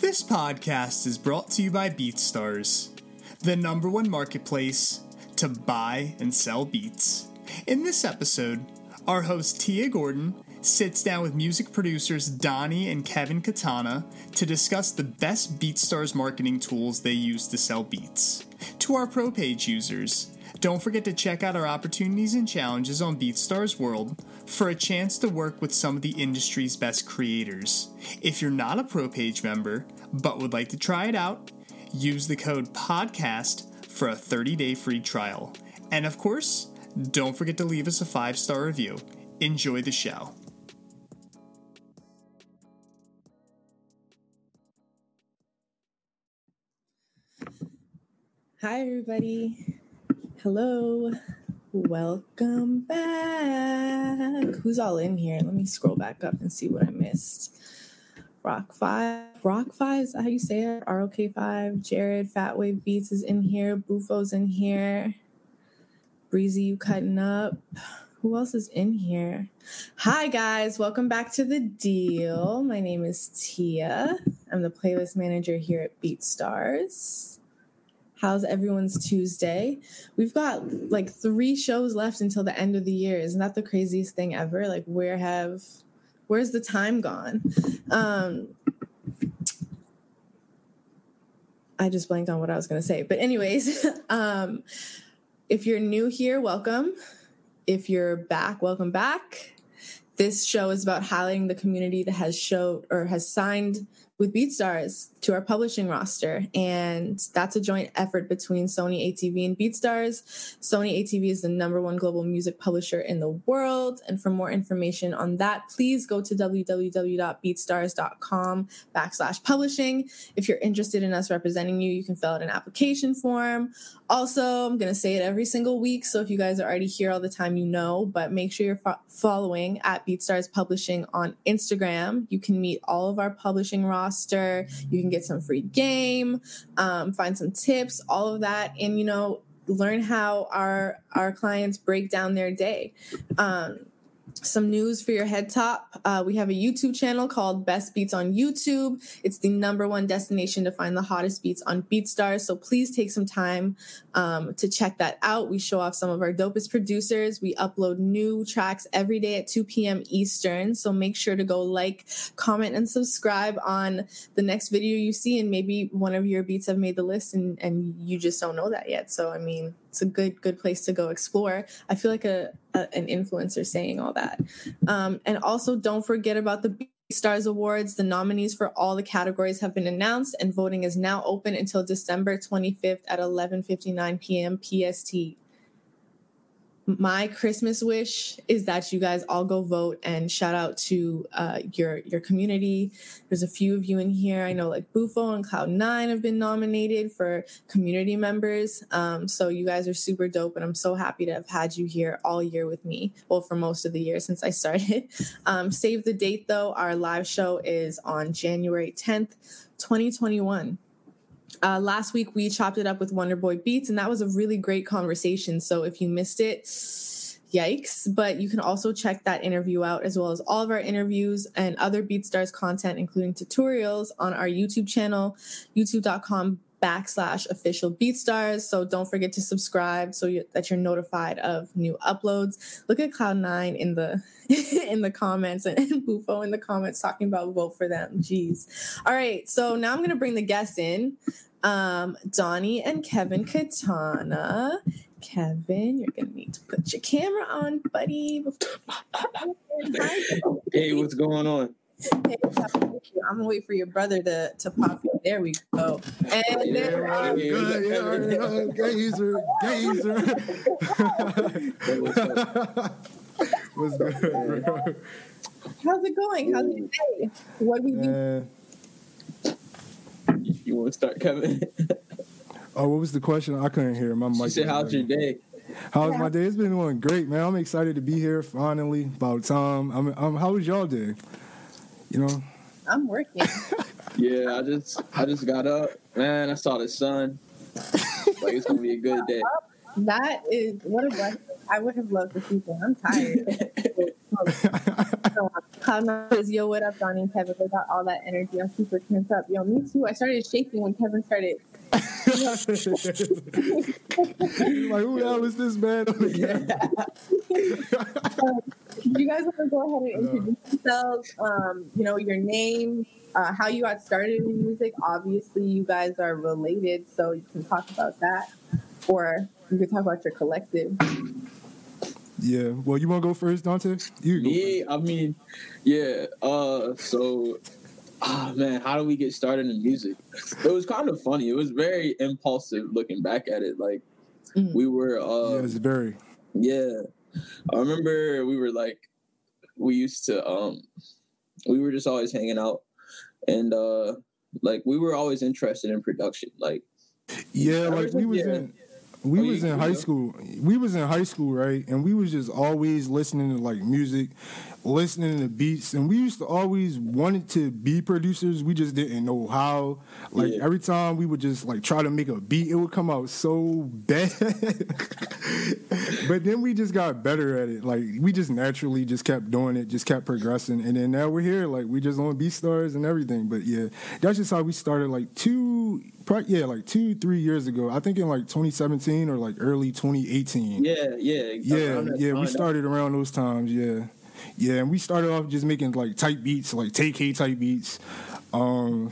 This podcast is brought to you by BeatStars, the number one marketplace to buy and sell beats. In this episode, our host Tia Gordon sits down with music producers Donnie and Kevin Katana to discuss the best BeatStars marketing tools they use to sell beats. To our pro page users, don't forget to check out our opportunities and challenges on BeatStars World for a chance to work with some of the industry's best creators. If you're not a pro page member but would like to try it out, use the code PODCAST for a 30 day free trial. And of course, don't forget to leave us a five star review. Enjoy the show. Hi, everybody. Hello. Welcome back. Who's all in here? Let me scroll back up and see what I missed. Rock Five. Rock Five, is how you say it? ROK Five. Jared, Fat Wave Beats is in here. Bufo's in here. Breezy, you cutting up. Who else is in here? Hi, guys. Welcome back to the deal. My name is Tia. I'm the playlist manager here at BeatStars. How's everyone's Tuesday? We've got like three shows left until the end of the year. Isn't that the craziest thing ever? Like, where have, where's the time gone? Um, I just blanked on what I was going to say. But, anyways, um, if you're new here, welcome. If you're back, welcome back. This show is about highlighting the community that has showed or has signed with BeatStars to our publishing roster. And that's a joint effort between Sony ATV and BeatStars. Sony ATV is the number one global music publisher in the world. And for more information on that, please go to www.beatstars.com backslash publishing. If you're interested in us representing you, you can fill out an application form. Also, I'm going to say it every single week. So if you guys are already here all the time, you know, but make sure you're fo- following at BeatStars Publishing on Instagram. You can meet all of our publishing roster. You can get some free game, um, find some tips, all of that. And, you know, learn how our our clients break down their day. Um, some news for your head top. Uh, we have a YouTube channel called Best Beats on YouTube. It's the number one destination to find the hottest beats on BeatStars. So please take some time um, to check that out. We show off some of our dopest producers. We upload new tracks every day at 2 p.m. Eastern. So make sure to go like, comment, and subscribe on the next video you see. And maybe one of your beats have made the list and, and you just don't know that yet. So, I mean, it's a good good place to go explore. I feel like a, a an influencer saying all that. Um, and also, don't forget about the Stars Awards. The nominees for all the categories have been announced, and voting is now open until December 25th at 11:59 p.m. PST my Christmas wish is that you guys all go vote and shout out to uh, your your community. There's a few of you in here. I know like Bufo and Cloud Nine have been nominated for community members. Um, so you guys are super dope, and I'm so happy to have had you here all year with me. Well, for most of the year since I started. Um, save the date though. Our live show is on January 10th, 2021. Uh, last week we chopped it up with Wonderboy Beats, and that was a really great conversation. So if you missed it, yikes! But you can also check that interview out as well as all of our interviews and other BeatStars content, including tutorials, on our YouTube channel, youtube.com backslash official BeatStars. So don't forget to subscribe so you, that you're notified of new uploads. Look at Cloud9 in the in the comments and, and Bufo in the comments talking about vote for them. Jeez. All right. So now I'm gonna bring the guests in. Um, Donnie and Kevin Katana. Kevin, you're gonna need to put your camera on, buddy. hey, what's going on? Hey, I'm gonna wait for your brother to, to pop in. There we go. And there Yeah, yeah, yeah, gazer, gazer. What's good, bro? how's it going? How's your day? What we do? Man. You, you want to start, Kevin? Oh, what was the question? I couldn't hear. My she said, "How's your day?" How's my day? It's been going great, man. I'm excited to be here finally. About time. I'm, um, I'm, how was y'all day? You know, I'm working. Yeah, I just I just got up, man. I saw the sun. like it's gonna be a good day. That is what a blessing. I would have loved to see that. I'm tired. Nine says, "Yo, what up, Donnie and Kevin? They got all that energy. I'm super tense up. Yo, me too. I started shaking when Kevin started. Like, who the hell is this man on the camera? you guys want to go ahead and introduce yourselves? Um, you know, your name, uh, how you got started in music. Obviously, you guys are related, so you can talk about that, or you can talk about your collective. Yeah. Well, you want to go first, Dante? You go Yeah, I mean, yeah. Uh, so, ah, man, how do we get started in music? It was kind of funny. It was very impulsive looking back at it. Like Mhm. we were, first. uh, Yeah, it's very. yeah. I remember we were like, we used to, um, we were just always hanging out, and uh, like we were always interested in production. Like, Yeah, like we was Yeah. in we Oh, you- was in high know? school. We was in high school, right? And we was just always listening to like music, listening to beats, and we used to always wanted to be producers. We just didn't know how. Like Yeah. every time we would just like try to make a beat, it would come out so bad. but then we just got better at it. Like we just naturally just kept doing it, just kept progressing, and then now we're here. Like we just on Beat Stars and everything. But yeah, that's just how we started. Like two, yeah, like two, three years ago. I think in like 2017 or like early 2018. yeah, yeah, yeah, yeah. We started around those times. Yeah, yeah, and we started off just making like type beats, like TK type beats. Um,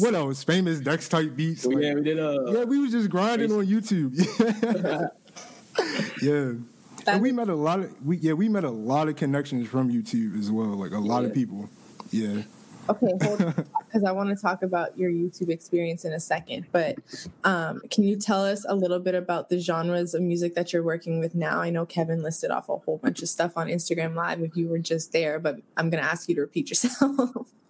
what else? Famous Dex type beats. like- yeah, we did. Uh, yeah, we was just grinding on YouTube. yeah. And we met a lot of we yeah, we met a lot of connections from YouTube as well, like a lot of people. Yeah. Okay, hold on, because I want to talk about your YouTube experience in a second. But um, can you tell us a little bit about the genres of music that you're working with now? I know Kevin listed off a whole bunch of stuff on Instagram Live if you were just there, but I'm going to ask you to repeat yourself.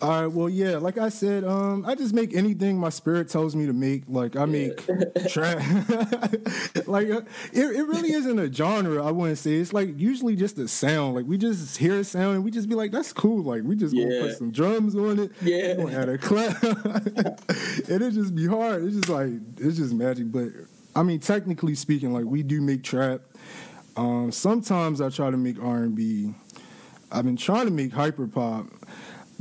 All right, well, yeah, like I said, um, I just make anything my spirit tells me to make. Like I make trap. like uh, it, it really isn't a genre. I wouldn't say it's like usually just a sound. Like we just hear a sound and we just be like, "That's cool." Like we just gonna put some drums on it. Yeah. gonna add a clap, and it just be hard. It's just like it's just magic. But I mean, technically speaking, like we do make trap. Um, sometimes I try to make R and B. I've been trying to make hyper pop.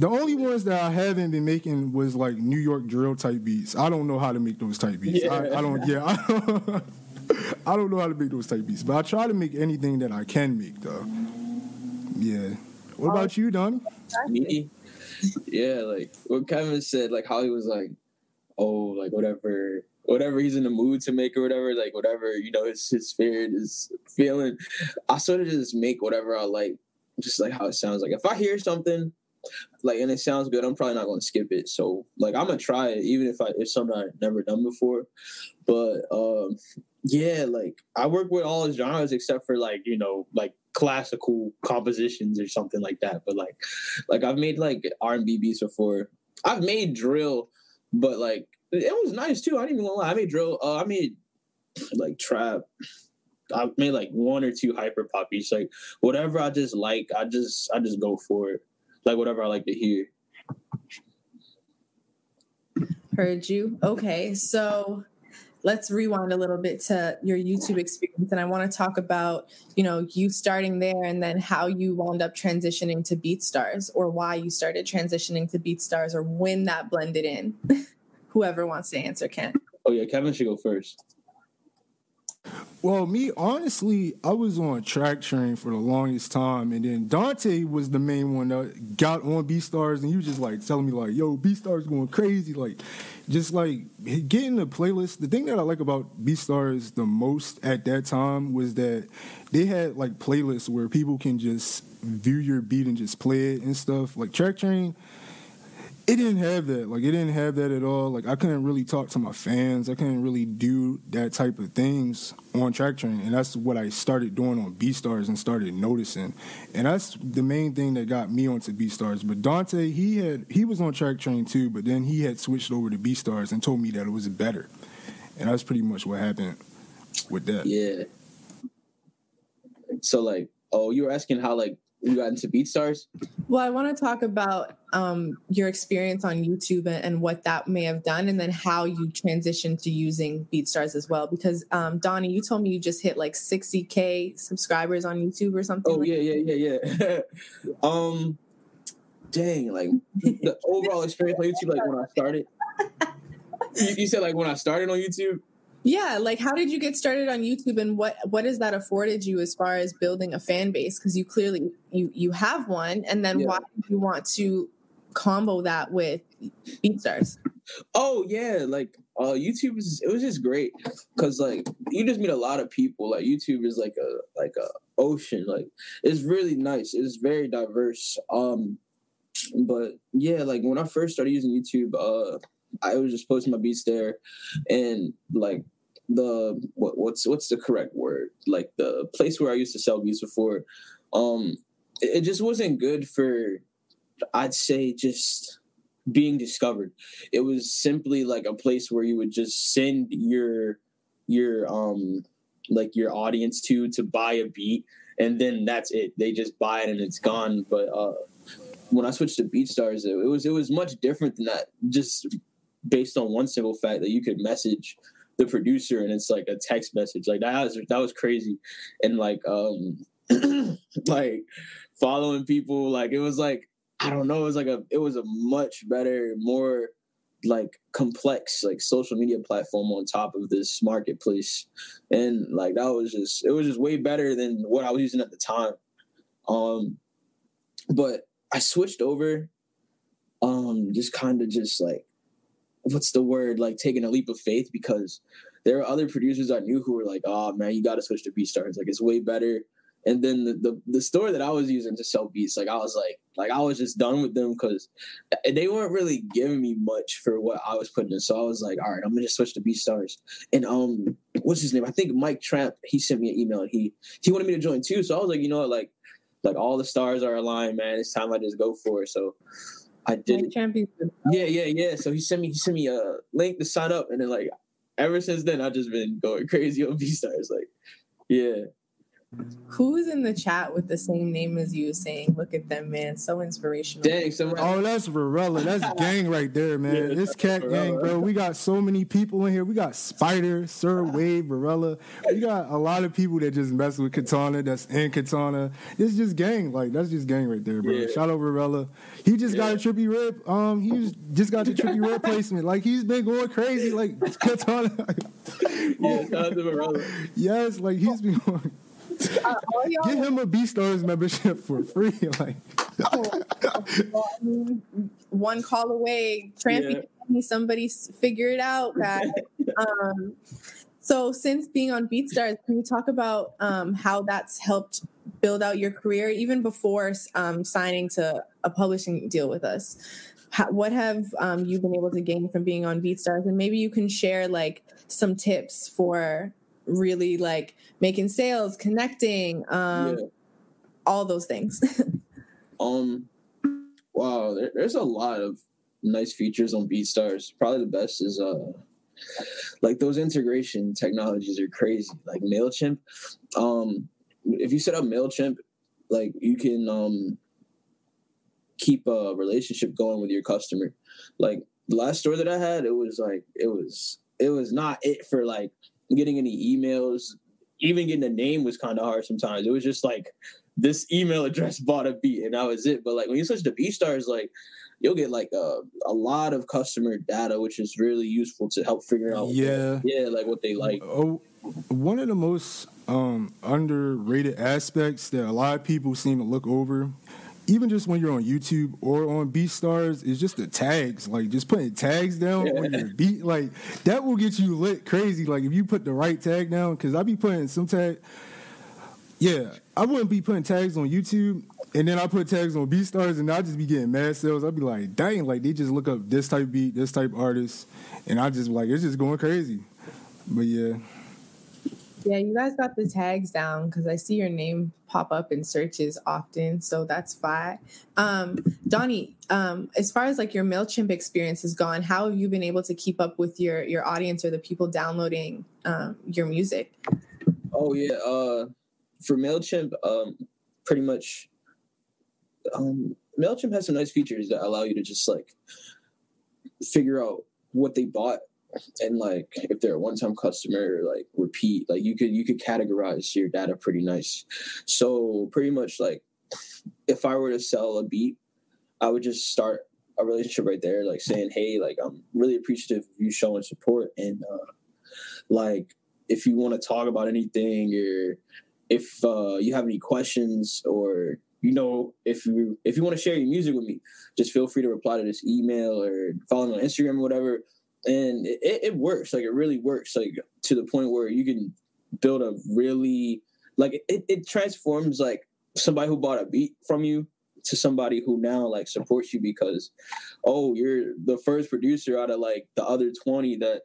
The only ones that I haven't been making was like New York drill type beats. I don't know how to make those type beats. I, Yeah. I don't. Yeah, I don't, I don't know how to make those type beats. But I try to make anything that I can make though. Yeah. What uh, about you, Donnie? me. Yeah, like what Kevin said, like how he was like, oh, like whatever, whatever he's in the mood to make or whatever, like whatever you know his his spirit is feeling. I sort of just make whatever I like, just like how it sounds. Like if I hear something, like and it sounds good, I'm probably not gonna skip it. So like I'm gonna try it, even if I if something I've never done before. But um, yeah, like I work with all genres except for like you know like classical compositions or something like that. But like like I've made like R and B beats before. I've made drill, but like it was nice too. I didn't even gonna lie. I made drill. Uh, I made like trap. I made like one or two hyper pop. Like whatever I just like, I just I just go for it. Like whatever I like to hear. Heard you. Okay, so let's rewind a little bit to your YouTube experience, and I want to talk about you know you starting there, and then how you wound up transitioning to BeatStars, or why you started transitioning to BeatStars, or when that blended in. Whoever wants to answer can. Oh yeah, Kevin should go first. Well, me honestly, I was on Traktrain for the longest time, and then Dante was the main one that got on B Stars, and he was just like telling me like, "Yo, B Stars going crazy!" Like, just like getting the playlist. The thing that I like about B Stars the most at that time was that they had like playlists where people can just view your beat and just play it and stuff. Like Traktrain, it didn't have that. Like it didn't have that at all. Like I couldn't really talk to my fans. I couldn't really do that type of things on Traktrain, and that's what I started doing on B Stars and started noticing. And that's the main thing that got me onto B Stars. But Dante, he had he was on Traktrain too, but then he had switched over to B Stars and told me that it was better. And that's pretty much what happened with that. Yeah. So like, oh, you were asking how like we got into BeatStars. Well, I want to talk about um, your experience on YouTube and, and, what that may have done, and then how you transitioned to using BeatStars as well. Because um, Donnie, you told me you just hit like 60k subscribers on YouTube or something. Oh like yeah, yeah, yeah, yeah. um, dang, like the overall experience on YouTube, like when I started. You, you said like when I started on YouTube. Yeah, like how did you get started on YouTube and what what has that afforded you as far as building a fan base because you clearly you you have one and then yeah. why do you want to combo that with BeatStars? Oh yeah, like uh YouTube is it was just great cuz like you just meet a lot of people like YouTube is like a like a ocean like it's really nice. It's very diverse. Um but yeah, like when I first started using YouTube uh I was just posting my beats there, and like the what, what's what's the correct word? Like the place where I used to sell beats before, um, it, it just wasn't good for. I'd say just being discovered. It was simply like a place where you would just send your your um like your audience to to buy a beat and then that's it. They just buy it and it's gone. But uh when I switched to BeatStars, it, it was it was much different than that. Just based on one simple fact that you could message the producer and it's like a text message. Like that was that was crazy. And like um like following people like it was like i don't know it was like a it was a much better more like complex like social media platform on top of this marketplace. And like that was just it was just way better than what i was using at the time. Um but i switched over um just kind of just like what's the word like taking a leap of faith because there are other producers I knew who were like, "Oh man, you got to switch to BeatStars. Like it's way better." And then the, the, the store that I was using to sell beats, like I was like, like I was just done with them because they weren't really giving me much for what I was putting in. So I was like, all right, I'm gonna just switch to BeatStars. And um, what's his name? I think Mike Tramp. He sent me an email. And he he wanted me to join too. So I was like, you know what, like like all the stars are aligned, man. It's time I just go for it. So I did. Yeah, yeah, yeah. So he sent me he sent me a link to sign up, and then like ever since then, I've just been going crazy on V Stars. Like, yeah. Who's in the chat with the same name as you saying, look at them, man, so inspirational. Dang, oh, that's Varela. That's gang right there, man. Yeah, this cat gang, bro. We got so many people in here. We got Spider, Sir Wave, Varela. We got a lot of people that just mess with Katana, that's in Katana. It's just gang. Like, that's just gang right there, bro. Yeah. Shout out Varela. He just yeah. got a Trippie Redd. Um, he just got the Trippie Redd placement. Like, he's been going crazy. Like, Katana. yeah, shout out to Varela. Yes, like, he's been going uh, Get him a B Stars membership for free. Like, well, one call away. Trampy, yeah. somebody figure it out, guys. um, so, since being on BeatStars, can you talk about um, how that's helped build out your career, even before um, signing to a publishing deal with us? How, what have um, you been able to gain from being on BeatStars? And maybe you can share like some tips for really like making sales, connecting, um, yeah. all those things. um, wow, there, there's a lot of nice features on BeatStars. Probably the best is uh, like those integration technologies are crazy. Like Mailchimp, um, if you set up Mailchimp, like you can um keep a relationship going with your customer. Like the last store that I had, it was like it was it was not it for like getting any emails, even getting a name was kind of hard sometimes. It was just like this email address bought a beat and that was it. But like when you switch to BeatStars, like you'll get like a, a lot of customer data, which is really useful to help figure out yeah what, yeah like what they like. Oh, one of the most um, underrated aspects that a lot of people seem to look over even just when you're on YouTube or on BeatStars, it's just the tags. Like just putting tags down yeah. on your beat, like that will get you lit crazy. Like if you put the right tag down, because I be putting some tag. Yeah, I wouldn't be putting tags on YouTube, and then I put tags on BeatStars, and I just be getting mad sales. I'd be like, dang, like they just look up this type beat, this type artist, and I just like it's just going crazy. But yeah. Yeah, you guys got the tags down because I see your name pop up in searches often, so that's fine. Um, Donnie, um, as far as like your Mailchimp experience has gone, how have you been able to keep up with your your audience or the people downloading um, your music? Oh yeah, uh, for Mailchimp, um, pretty much um, Mailchimp has some nice features that allow you to just like figure out what they bought and like if they're a one-time customer like repeat like you could you could categorize your data pretty nice. So pretty much like if i were to sell a beat i would just start a relationship right there like saying hey like i'm really appreciative of you showing support and uh like if you want to talk about anything or if uh you have any questions or you know if you if you want to share your music with me just feel free to reply to this email or follow me on instagram or whatever and it, it works like it really works like to the point where you can build a really like it, it transforms like somebody who bought a beat from you to somebody who now like supports you because oh you're the first producer out of like the other 20 that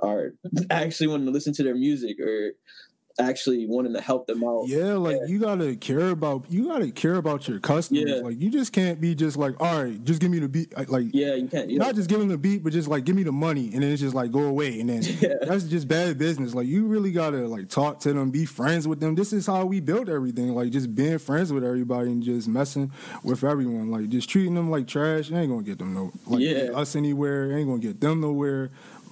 are actually wanting to listen to their music or actually wanting to help them out. Yeah, like yeah. you gotta care about you gotta care about your customers. Yeah. Like you just can't be just like, all right, just give me the beat. Like yeah, you can't. not just give them the beat, but just like give me the money, and then it's just like go away, and then yeah. that's just bad business. Like you really gotta like talk to them, be friends with them. This is how we build everything. Like just being friends with everybody and just messing with everyone. Like just treating them like trash. ain't gonna get them no. Like yeah. us anywhere. ain't gonna get them nowhere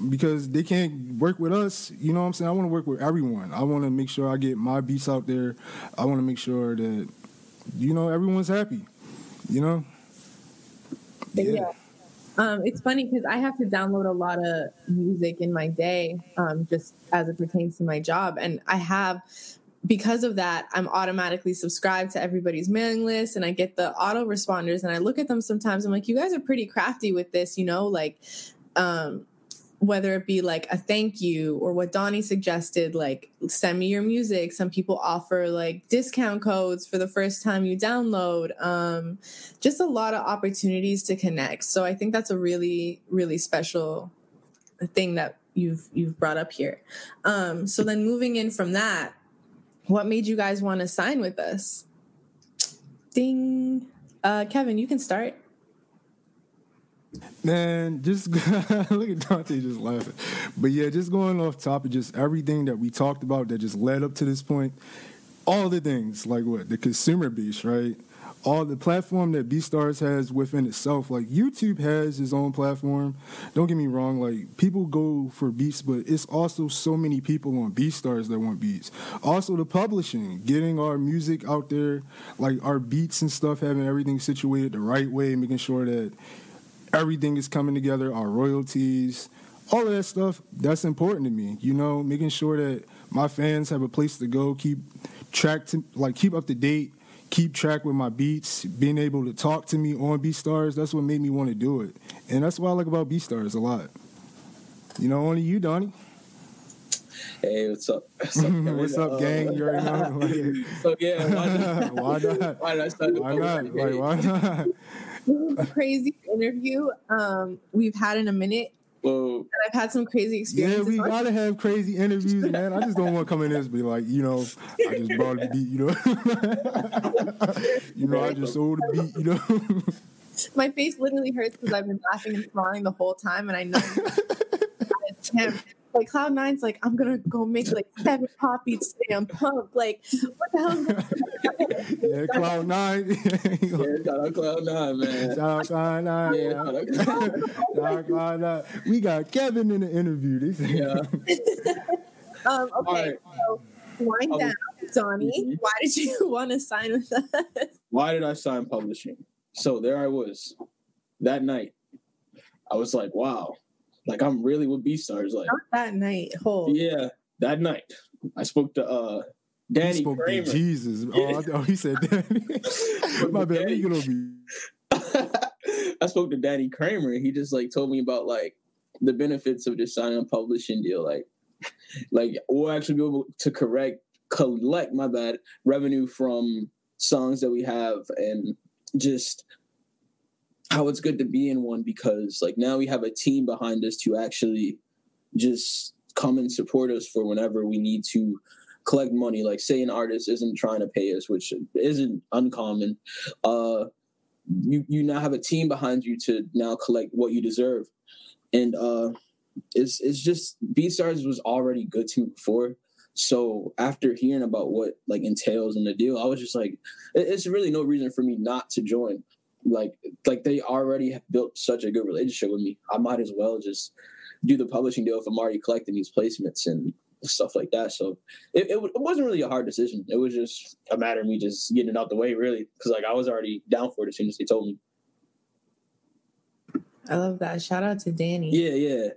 because they can't work with us. You know what I'm saying? I want to work with everyone. I want to make sure I get my beats out there. I want to make sure that you know everyone's happy. You know. Yeah. yeah. Um, it's funny because I have to download a lot of music in my day, um, just as it pertains to my job, and I have. Because of that, I'm automatically subscribed to everybody's mailing list and I get the auto responders and I look at them sometimes. I'm like, you guys are pretty crafty with this, you know, like um, whether it be like a thank you or what Donnie suggested, like send me your music. Some people offer like discount codes for the first time you download. Um, just a lot of opportunities to connect. So I think that's a really, really special thing that you've you've brought up here. Um, so then moving in from that, what made you guys want to sign with us? Ding. Uh, Kevin, you can start. Man, just look at Dante just laughing. But yeah, just going off topic, just everything that we talked about that just led up to this point, all the things like what the consumer beast, right? All the platform that BeatStars has within itself, like YouTube has its own platform. Don't get me wrong, like people go for beats, but it's also so many people on BeatStars that want beats. Also, the publishing, getting our music out there, like our beats and stuff, having everything situated the right way, making sure that everything is coming together, our royalties, all of that stuff, that's important to me. You know, making sure that my fans have a place to go, keep track to like keep up to date, keep track with my beats, being able to talk to me on B Stars, that's what made me want to do it. And that's what I like about B Stars a lot. You know, only you, Donnie. Hey, what's up? What's up, what's up gang? You already know. so yeah, why not? why not? Why not? Why not? Like, why not? A crazy interview um, we've had in a minute. Whoa. And I've had some crazy experiences. Yeah, we gotta have crazy interviews, man. I just don't want to come in this and be like, you know, I just brought the beat, you know. you know, I just sold the beat, you know. My face literally hurts because I've been laughing and smiling the whole time, and I know I attempt like Cloud Nine's like, I'm gonna go make like seven pop beats today. I'm pumped. Like, what the hell? yeah, Cloud Nine. yeah, shout out Cloud Nine, man. Shout out Cloud Nine. Yeah, shout out Cloud Nine. We got Kevin in the interview. This yeah. um, okay, right. so wind um, down, Donnie. Mm-hmm. Why did you want to sign with us? Why did I sign publishing? So there I was that night. I was like, wow, like I'm really with B stars. Like Not that night. Hold. Yeah, that night. I spoke to uh Danny spoke Kramer. To Jesus. Yeah. Oh, oh, he said Danny. My bad. Danny. Be... I spoke to Danny Kramer. He just like told me about like the benefits of just signing a publishing deal. Like, like we'll actually be able to correct, collect my bad revenue from songs that we have, and just how it's good to be in one because like now we have a team behind us to actually just come and support us for whenever we need to collect money. Like say an artist isn't trying to pay us which isn't uncommon uh you you now have a team behind you to now collect what you deserve. And uh it's it's just BeatStars was already good to me before. So after hearing about what like entails in the deal, I was just like, it's really no reason for me not to join. Like, like they already have built such a good relationship with me. I might as well just do the publishing deal if I'm already collecting these placements and stuff like that. So it, it, it wasn't really a hard decision. It was just a matter of me just getting it out the way, really, because like I was already down for it as soon as they told me. I love that. Shout out to Danny. Yeah, yeah.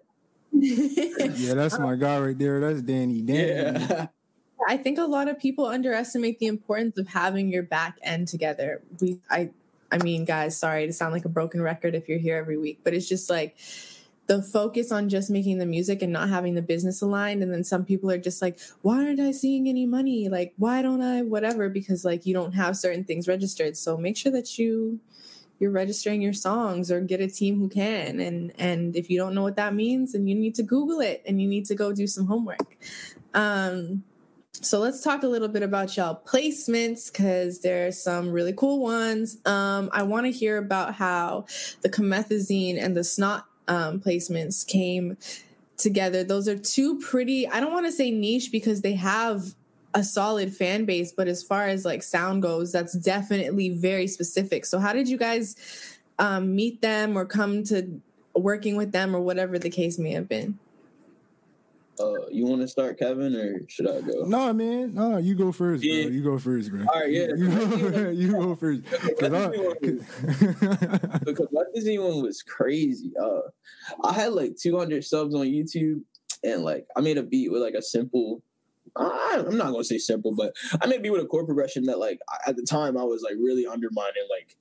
yeah, that's my guy right there. That's Danny. Danny. Yeah. I think a lot of people underestimate the importance of having your back end together. We I I mean, guys, sorry to sound like a broken record if you're here every week, but it's just like the focus on just making the music and not having the business aligned and then some people are just like why aren't i seeing any money? Like why don't i? Whatever because like you don't have certain things registered. So make sure that you you're registering your songs or get a team who can and and if you don't know what that means then you need to google it and you need to go do some homework. Um so let's talk a little bit about y'all placements because there are some really cool ones um i want to hear about how the comethazine and the snot um, placements came together. Those are two pretty, I don't want to say niche because they have a solid fan base, but as far as like sound goes, that's definitely very specific. So, how did you guys um, meet them or come to working with them or whatever the case may have been? Uh, you want to start, Kevin, or should I go? No, man. No, you go first, bro. You go first, bro. All right, yeah. You go, you go first. 'Cause I- because my Disney one was crazy. Uh, I had like 200 subs on YouTube, and like I made a beat with like a simple. I, I'm not gonna say simple, but I made a beat with a chord progression that like at the time I was like really undermining. Like,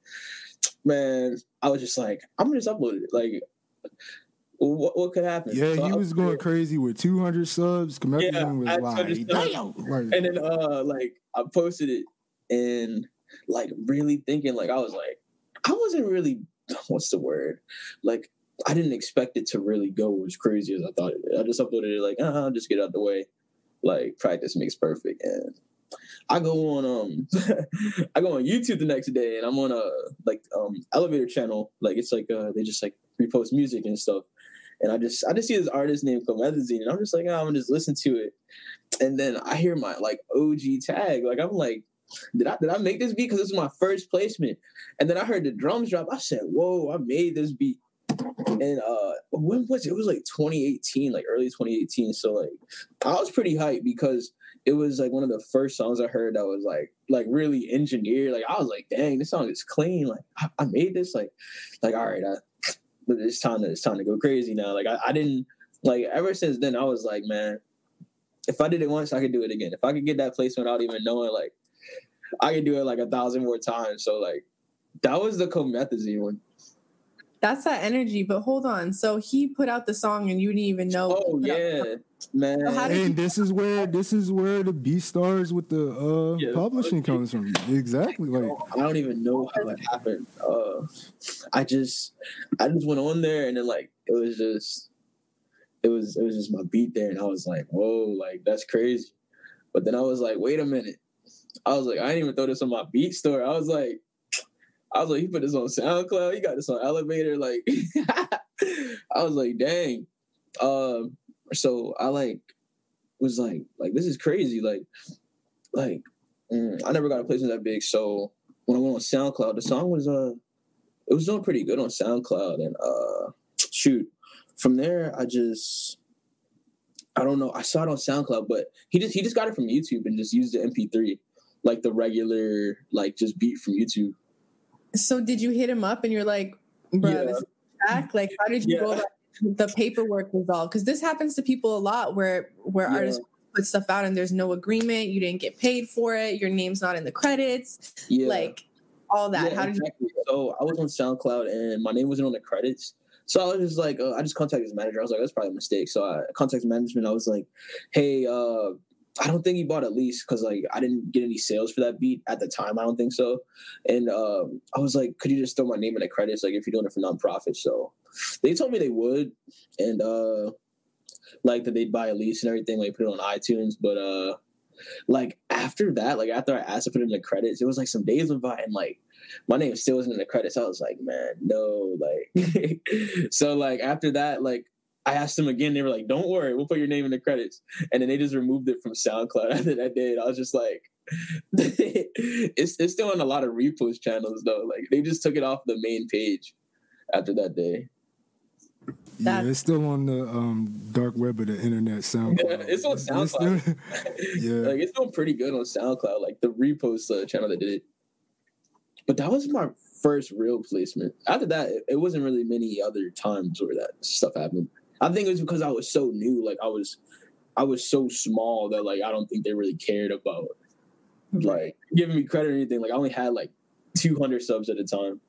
man, I was just like, I'm gonna just upload it. Like, what what could happen? yeah, So he I was going crazy with 200 subs. Yeah, was like, subs. damn. Like, and then uh like I posted it and like really thinking like I was like I wasn't really what's the word like I didn't expect it to really go as crazy as I thought it. I just uploaded it like uh, I'll just get out the way like practice makes perfect and I go on um I go on YouTube the next day and I'm on a like um elevator channel like it's like uh they just like repost music and stuff and I just I just see this artist named Comethazine and I'm just like oh, I'm gonna just listen to it and then I hear my like OG tag. Like I'm like, did I did I make this beat? Because this is my first placement. And then I heard the drums drop. I said, whoa, I made this beat. And uh when was it? It was like 2018, like early 2018. So like I was pretty hyped because it was like one of the first songs I heard that was like like really engineered. Like I was like, dang, this song is clean. Like I, I made this. Like like all right, I, it's time to it's time to go crazy now. Like I, I didn't like ever since then I was like, man, if I did it once, I could do it again. If I could get that placement without even knowing, like, I could do it like a thousand more times. So like, that was the comethazine one. That's that energy, but hold on. So he put out the song and you didn't even know. Oh yeah, man. So and this is where this is where the B stars with the uh Yeah, publishing okay. comes from. Exactly. Like I don't even know how it happened. Uh, I just, I just went on there and then like it was just, it was it was just my beat there, and I was like, whoa, like that's crazy. But then I was like, wait a minute. I was like, I didn't even throw this on my beat store. I was like, I was like, he put this on SoundCloud. He got this on Elevator. Like, I was like, dang. Um, so I like was like, like this is crazy. Like, like mm, I never got a placement that big. So when I went on SoundCloud, the song was uh, it was doing pretty good on SoundCloud, and uh, shoot, from there I just. I don't know. I saw it on SoundCloud, but he just he just got it from YouTube and just used the MP3, like the regular like just beat from YouTube. So did you hit him up and you're like, bro, Yeah. this is back? Like, how did you Yeah. go about the paperwork all? Because this happens to people a lot where where Yeah. artists put stuff out and there's no agreement, you didn't get paid for it, your name's not in the credits, Yeah, like all that. How did you? So I was on SoundCloud and my name wasn't on the credits. So I was just like, uh, I just contacted his manager. I was like, that's probably a mistake. So I contacted management. I was like, hey, uh, I don't think he bought at least because like I didn't get any sales for that beat at the time. I don't think so. And um, I was like, could you just throw my name in the credits? Like if you're doing it for nonprofit. So they told me they would, and uh, like that they'd buy a lease and everything, like put it on iTunes. But uh, like after that, like after I asked to put it in the credits, it was like some days went by and like my name still wasn't in the credits. I was like, man, no, like so like after that, like I asked them again. They were like, "Don't worry, we'll put your name in the credits." And then they just removed it from SoundCloud after that day. And I was just like, "It's it's still on a lot of repost channels though. Like they just took it off the main page after that day." Yeah, it's still on the um, dark web of the internet. SoundCloud. Yeah, it's on SoundCloud. It's still, yeah, like it's doing pretty good on SoundCloud. Like the repost uh, channel that did it. But that was my first real placement. After that, it, it wasn't really many other times where that stuff happened. I think it was because I was so new. Like I was, I was so small that like I don't think they really cared about like giving me credit or anything. Like I only had like 200 subs at a time,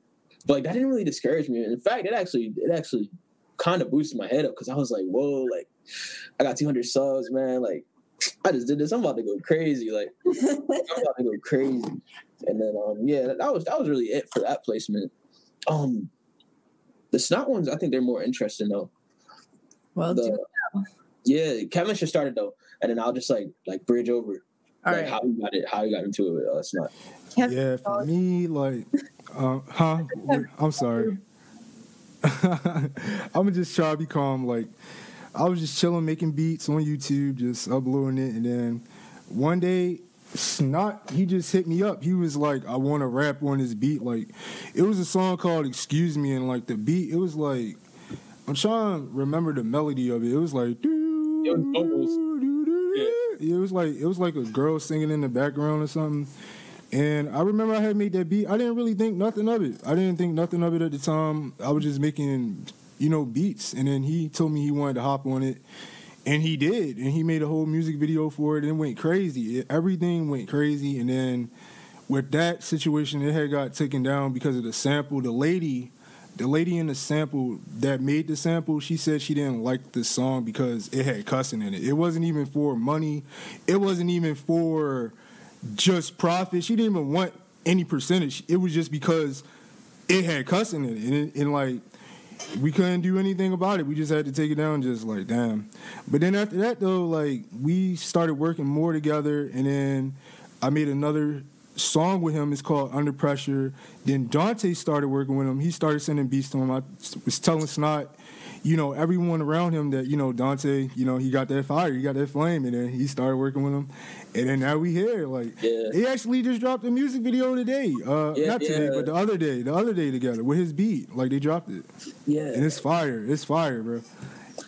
but like that didn't really discourage me. In fact, it actually it actually kind of boosted my head up because I was like, whoa, like I got 200 subs, man. Like I just did this. I'm about to go crazy. Like I'm about to go crazy. And then um yeah, that was that was really it for that placement. Um the snot ones, I think they're more interesting though. Well, The- yeah, Kevin should start it though, and then I'll just like like bridge over all like right. how he got it, how he got into it. Uh, snot. Kevin, Yeah, for me, like, uh, huh? I'm sorry. I'm gonna just try to be calm. Like, I was just chilling, making beats on YouTube, just uploading it, and then one day, Snot, he just hit me up. He was like, "I want to rap on this beat." Like, it was a song called "Excuse Me," and like the beat, it was like, I'm trying to remember the melody of it. It was like, doo, It was vocals. doo, doo. it was like it was like a girl singing in the background or something. And I remember I had made that beat. I didn't really think nothing of it. I didn't think nothing of it at the time. I was just making, you know, beats. And then he told me he wanted to hop on it. And he did. And he made a whole music video for it and it went crazy. It, everything went crazy. And then with that situation, it had got taken down because of the sample. The lady, the lady in the sample that made the sample, she said she didn't like the song because it had cussing in it. It wasn't even for money. It wasn't even for just profit. She didn't even want any percentage. It was just because it had cussing in it, and, it, and like we couldn't do anything about it. We just had to take it down. Just like damn. But then after that though, like we started working more together, and then I made another song with him. is called Under Pressure. Then Dante started working with him. He started sending beats to him. I was telling Snot. You know, everyone around him that, you know, Dante, you know, he got that fire, he got that flame, and then he started working with him. And then now we here. Like Yeah. he actually just dropped a music video today. Uh Yeah, not today, yeah. but the other day. The other day together with his beat. Like they dropped it. Yeah, And it's fire. It's fire, bro.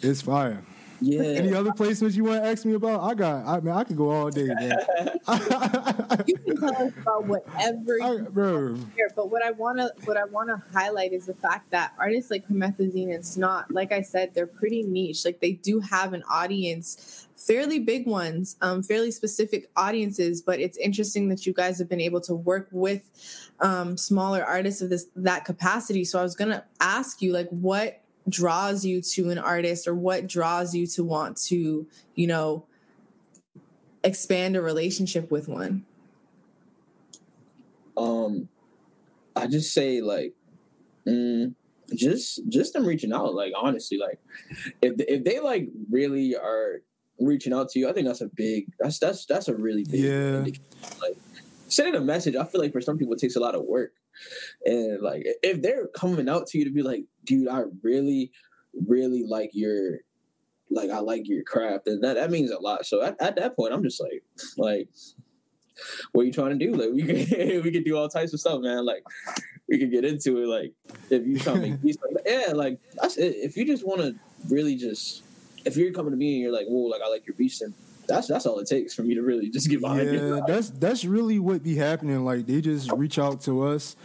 It's fire. Yeah. Any other placements you want to ask me about? I got I mean I could go all day, you can tell us about whatever I, bro. here. But what I wanna what I wanna highlight is the fact that artists like Comethazine and Snot, like I said, they're pretty niche. Like they do have an audience, fairly big ones, um, fairly specific audiences. But it's interesting that you guys have been able to work with um, smaller artists of this that capacity. So I was gonna ask you, like, what draws you to an artist, or what draws you to want to, you know, expand a relationship with one. um i just say like mm, just just them reaching out like honestly like if if they like really are reaching out to you i think that's a big that's that's that's a really big Yeah. indicator. like sending a message i feel like for some people it takes a lot of work and like if they're coming out to you to be like dude i really really like your like i like your craft and that that means a lot so at, at that point i'm just like like what are you trying to do? Like we could we could do all types of stuff, man. Like we could get into it. Like if you try to make beats, like yeah, like that's it. If you just want to really just, if you're coming to me and you're like, whoa, like I like your beats, then that's that's all it takes for me to really just get behind Yeah, that's that's really what be happening. Like they just reach out to us.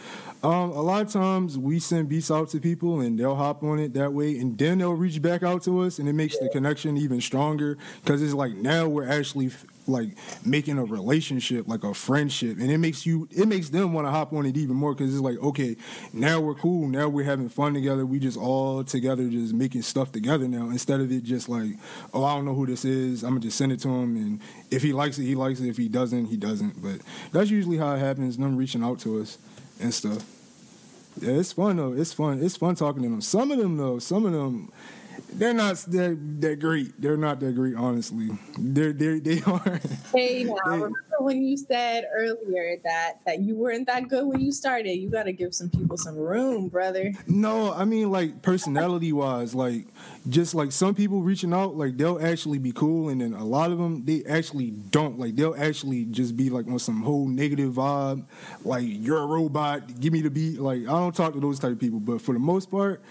Um, a lot of times we send beats out to people and they'll hop on it that way, and then they'll reach back out to us, and it makes the connection even stronger because it's like now we're actually like making a relationship, like a friendship, and it makes you, it makes them want to hop on it even more because it's like okay, now we're cool, now we're having fun together, we just all together just making stuff together now instead of it just like oh I don't know who this is, I'm gonna just send it to him, and if he likes it, he likes it. If he doesn't, he doesn't. But that's usually how it happens. Them reaching out to us and stuff. Yeah, it's fun though. It's fun. It's fun talking to them. Some of them though, some of them, they're not that that great. They're not that great, honestly. They're they they are. Hey, now remember when you said earlier that that you weren't that good when you started? You got to give some people some room, brother. No, I mean like personality wise, like just like some people reaching out, like they'll actually be cool, and then a lot of them they actually don't. Like they'll actually just be like on some whole negative vibe, like you're a robot, give me the beat. Like I don't talk to those type of people, but for the most part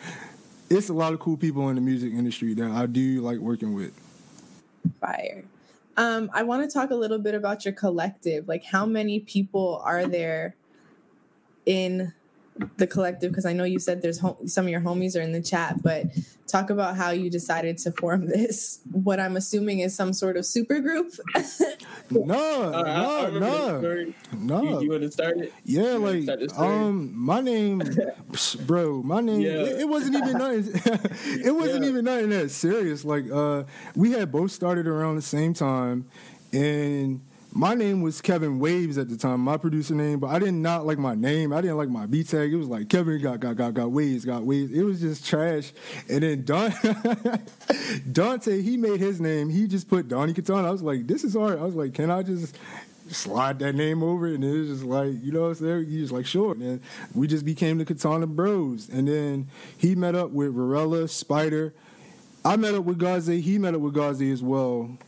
it's a lot of cool people in the music industry that I do like working with. Fire. Um, I want to talk a little bit about your collective. Like, how many people are there in the collective? Because I know you said there's hom- some of your homies are in the chat, but talk about how you decided to form this. What I'm assuming is some sort of super group. no, no, no, no. You, you want to start it? Yeah, like um, my name, bro. My name. Yeah. It, it, wasn't even nothing. it wasn't yeah. even nothing that serious. Like uh, we had both started around the same time, and my name was Kevin Waves at the time, my producer name, but I did not like my name. I didn't like my B tag. It was like Kevin got got got got Waves, got Waves. It was just trash. And then Don- Dante, he made his name. He just put Donnie Katana. I was like, this is art. I was like, can I just slide that name over? And it was just like, you know what I'm saying? You just like, sure. And we just became the Katana Bros. And then he met up with Varela, Spider. I met up with Gaze. He met up with Gaze as well.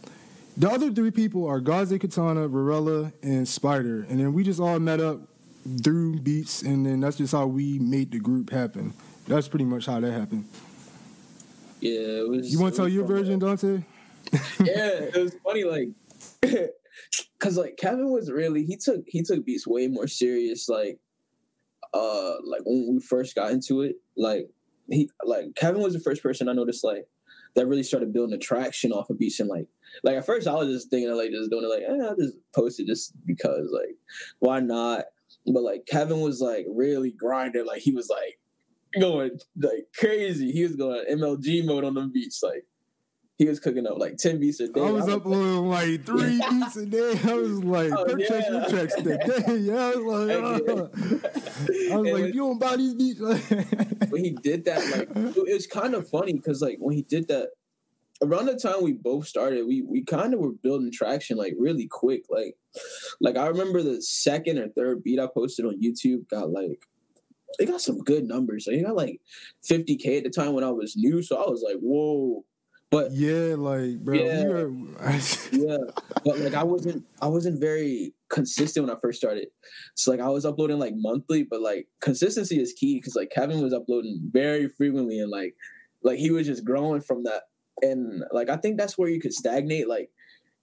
The other three people are Gaze Katana, Varela, and Spider. And then we just all met up through beats, and then that's just how we made the group happen. That's pretty much how that happened. Yeah, it was. You want to tell your version, Dante? yeah, it was funny, like, cause like Kevin was really he took he took beats way more serious, like, uh, like when we first got into it, like he like Kevin was the first person I noticed like that really started building attraction off of beats and like like at first I was just thinking like just doing it like eh, I'll just posted just because like why not? But like Kevin was like really grinding, like he was like going like crazy. He was going MLG mode on the beach like he was cooking up like ten beats a day. I was, uploading like three beats a day. I was oh, like, oh, yeah. today. Yeah, I was like, oh. I was like, you don't buy these beats, when he did that, like it was kind of funny because like when he did that, around the time we both started, we we kind of were building traction like really quick. Like, like I remember the second or third beat I posted on YouTube got like it got some good numbers. Like it got like 50k at the time when I was new. So I was like, whoa. But yeah, like bro, yeah, yeah. But like I wasn't I wasn't very consistent when I first started. So like I was uploading like monthly, but like consistency is key because like Kevin was uploading very frequently and like like he was just growing from that and like I think that's where you could stagnate. Like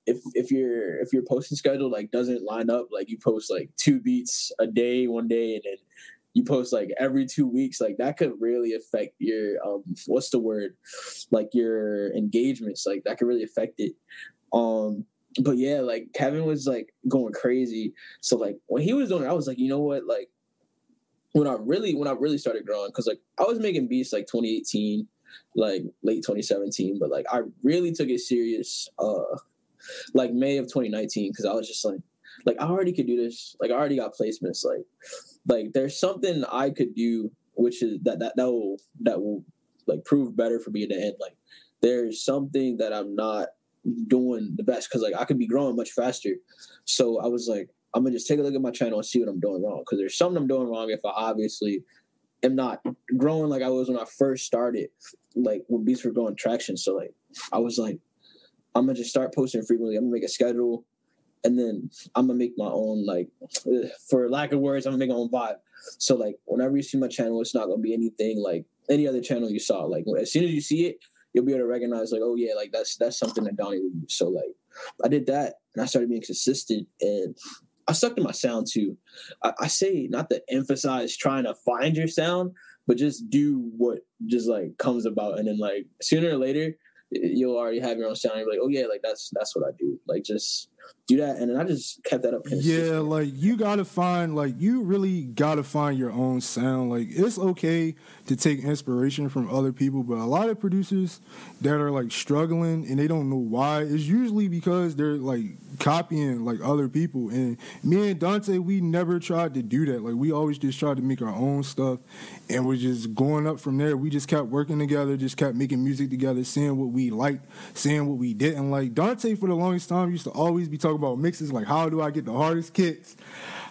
if if your if your posting schedule like doesn't line up, like you post like two beats a day one day, and then you post like every two weeks, like that could really affect your um what's the word, like your engagements. Like that could really affect it. Um, but yeah, like Kevin was like going crazy. So like when he was doing it, I was like, you know what, like when I really when I really started growing, because like I was making beats like 2018 like late 2017, but like I really took it serious uh like May of 2019 because I was just like like I already could do this. Like I already got placements. Like like there's something I could do which is that that that will that will like prove better for me in the end. Like there's something that I'm not doing the best because like I could be growing much faster. So I was like, I'm gonna just take a look at my channel and see what I'm doing wrong because there's something I'm doing wrong if I obviously am not growing like I was when I first started like when beats were going traction. So like I was like, I'm gonna just start posting frequently. I'm gonna make a schedule, and then I'm gonna make my own like, for lack of words, I'm gonna make my own vibe. So like whenever you see my channel, it's not gonna be anything like any other channel you saw. Like as soon as you see it, you'll be able to recognize like, oh yeah, like that's that's something that Donnie would use. So like I did that, and I started being consistent, and I stuck to my sound too. I, I say not to emphasize trying to find your sound, but just do what just like comes about and then like sooner or later you'll already have your own sound you're like oh yeah like that's that's what i do like just do that, and then I just kept that up. Yeah, like you gotta find like you really gotta find your own sound. Like it's okay to take inspiration from other people, but a lot of producers that are like struggling and they don't know why, it's usually because they're like copying like other people. And me and Dante, we never tried to do that. Like we always just tried to make our own stuff and we're just going up from there. We just kept working together, just kept making music together, seeing what we liked, seeing what we didn't like. Dante for the longest time used to always be talking about mixes like how do I get the hardest kicks?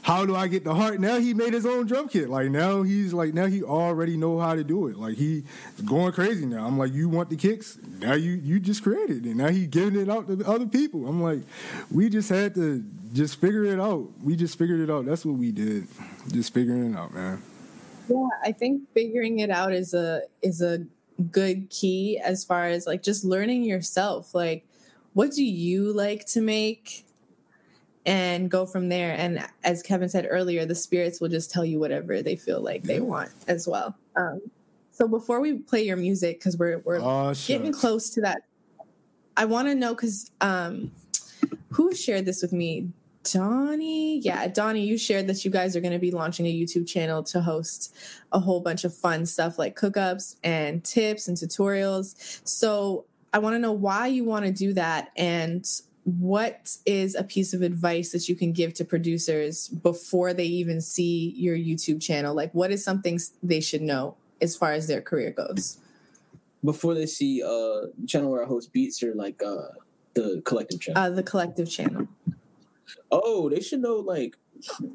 How do I get the hard? Now he made his own drum kit. Like now he's like now he already know how to do it. Like he's going crazy now. I'm like, you want the kicks? Now you you just created it. Now he giving it out to other people. I'm like, we just had to just figure it out. We just figured it out. That's what we did. Just figuring it out, man. Yeah, I think figuring it out is a is a good key as far as like just learning yourself. Like, what do you like to make? And go from there. And as Kevin said earlier, the spirits will just tell you whatever they feel like they want as well. Um, so before we play your music, because we're we're Oh, getting close to that, I want to know because um, who shared this with me? Donnie, yeah, Donnie, you shared that you guys are going to be launching a YouTube channel to host a whole bunch of fun stuff like cookups and tips and tutorials. So I want to know why you want to do that and what is a piece of advice that you can give to producers before they even see your YouTube channel? Like, what is something they should know as far as their career goes? before they see uh channel where I host beats or like uh the collective channel. Uh, the collective channel. oh, they should know like uh,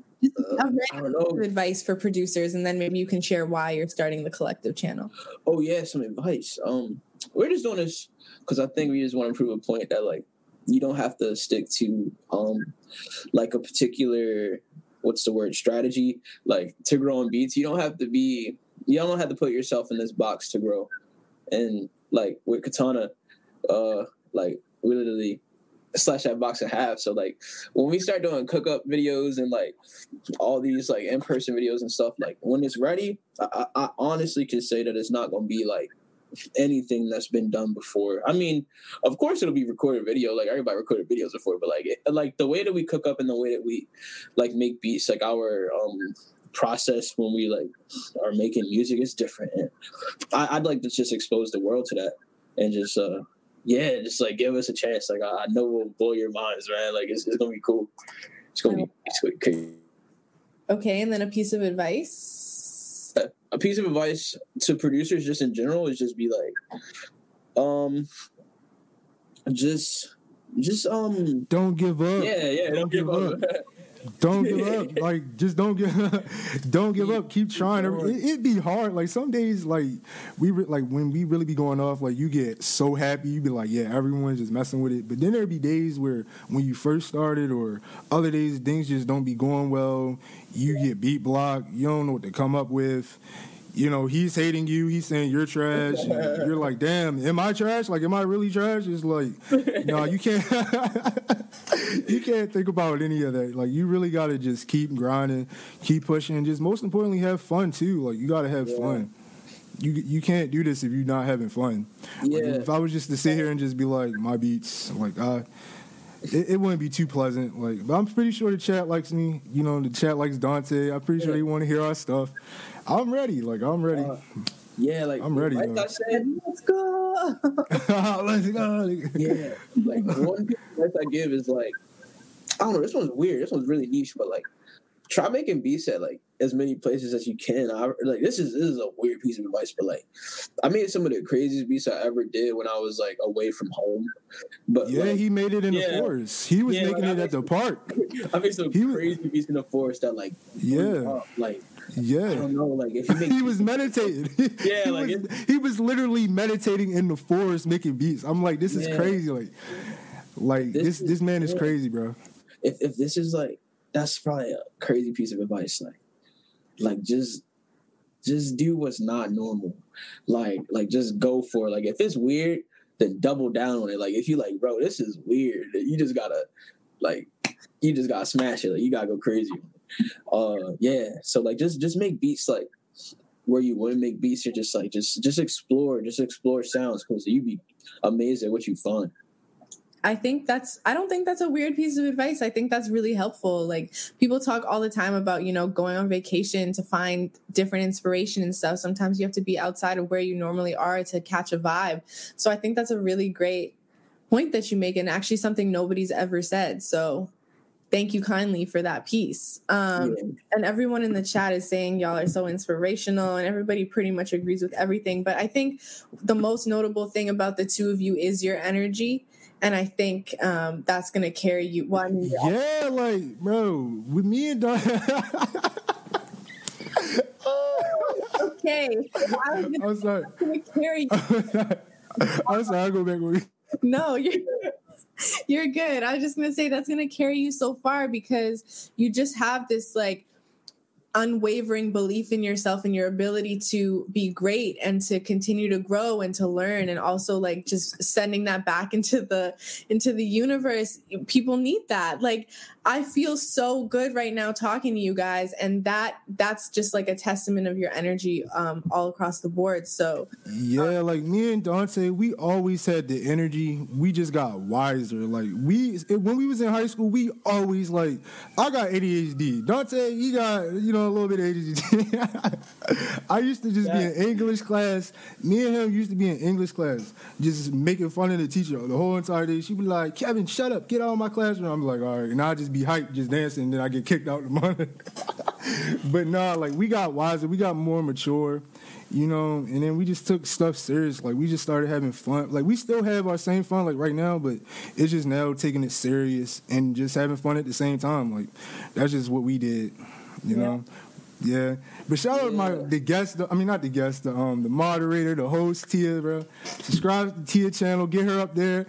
I don't know. advice for producers, and then maybe you can share why you're starting the collective channel. Oh yeah, some advice. Um, we're just doing this because I think we just want to prove a point that like you don't have to stick to um like a particular what's the word strategy like to grow on beats. You don't have to be. You don't have to put yourself in this box to grow. And like with Katana, uh, like we literally slash that box in half. So like when we start doing cook up videos and like all these like in person videos and stuff, like when it's ready, I, I honestly can say that it's not gonna be like anything that's been done before. I mean, of course it'll be recorded video, like everybody recorded videos before, but like it, like the way that we cook up and the way that we like make beats, like our um process when we like are making music is different. And I, I'd like to just expose the world to that and just uh yeah, just like give us a chance. Like I, I know we'll blow your minds, man. Like it's, it's gonna be cool. It's gonna be it's gonna be crazy. Okay, and then a piece of advice. A piece of advice to producers just in general is just be like um just just um Don't give up. yeah yeah don't give up Don't give up. Like just don't give don't give up. Keep trying. It, it be hard. Like some days, like we re- like when we really be going off, like you get so happy. You be like, yeah, everyone's just messing with it. But then there be days where when you first started, or other days things just don't be going well. You get beat blocked. You don't know what to come up with. You know, he's hating you. He's saying you're trash. you're like, damn, am I trash? Like, am I really trash? It's like, no, you can't. you can't think about any of that. Like, you really got to just keep grinding, keep pushing, and just most importantly, have fun too. Like, you got to have Yeah. fun. You you can't do this if you're not having fun. Like, yeah if I was just to sit here and just be like, my beats, like, I. It, it wouldn't be too pleasant, like, but I'm pretty sure the chat likes me. You know, the chat likes Dante. I'm pretty sure they want to hear our stuff. I'm ready. Like, I'm ready. Uh, yeah like I'm ready, like though. I said Let's go. Let's go. yeah like one advice I give is like I don't know this one's weird this one's really niche but like try making beats at like as many places as you can. I like this is this is a weird piece of advice, but like I made some of the craziest beats I ever did when I was like away from home. But Yeah, like, he made it in Yeah. the forest. He was Yeah, making like, it at the park. I made some he was- crazy beats in the forest that like Yeah, up. like I don't know like if make He was meditating. Yeah, he, like was, he was literally meditating in the forest making beats. I'm like, this is Yeah. crazy. Like, like This this is- this man is crazy, bro. if if this is like that's probably a crazy piece of advice like like just just do what's not normal. Like like just go for it. Like if it's weird then double down on it. Like if you like bro this is weird. You just gotta like you just gotta smash it. Like you gotta go crazy uh yeah. So like just just make beats like where you wouldn't make beats You're just like just just explore just explore sounds because you'd be amazed at what you find I think that's I don't think that's a weird piece of advice. I think that's really helpful. Like people talk all the time about, you know, going on vacation to find different inspiration and stuff. Sometimes you have to be outside of where you normally are to catch a vibe. So I think that's a really great point that you make and actually something nobody's ever said. So thank you kindly for that piece. Um, yeah. And everyone in the chat is saying y'all are so inspirational, and everybody pretty much agrees with everything. But I think the most notable thing about the two of you is your energy and I think um, that's gonna carry you. Well, I mean, yeah, like bro, with me and Don. okay, I'm, I'm sorry. Gonna carry you. I'm sorry. I'll go back with you. No, you're you're good. I was just gonna say that's gonna carry you so far because you just have this like unwavering belief in yourself and your ability to be great and to continue to grow and to learn and also like just sending that back into the into the universe people need that. Like i feel so good right now talking to you guys and that that's just like a testament of your energy um all across the board. So yeah like me and dante we always had the energy. We just got wiser. Like we when we was in high school we always like i got adhd dante he got you know a little bit of ADHD. I used to just yeah. be in English class. Me and him used to be in English class, just making fun of the teacher the whole entire day. She'd be like, Kevin, shut up, get out of my classroom. I'm like, all right. And I'd just be hyped, just dancing, and then I get kicked out the monitor. but nah, like we got wiser, we got more mature you know, and then we just took stuff serious. Like we just started having fun. Like we still have our same fun like right now, but it's just now taking it serious and just having fun at the same time. Like that's just what we did, you yeah. know. Yeah, but shout out my the guest. I mean, not the guest. The um the moderator, the host Tia, bro. Subscribe to Tia channel. Get her up there.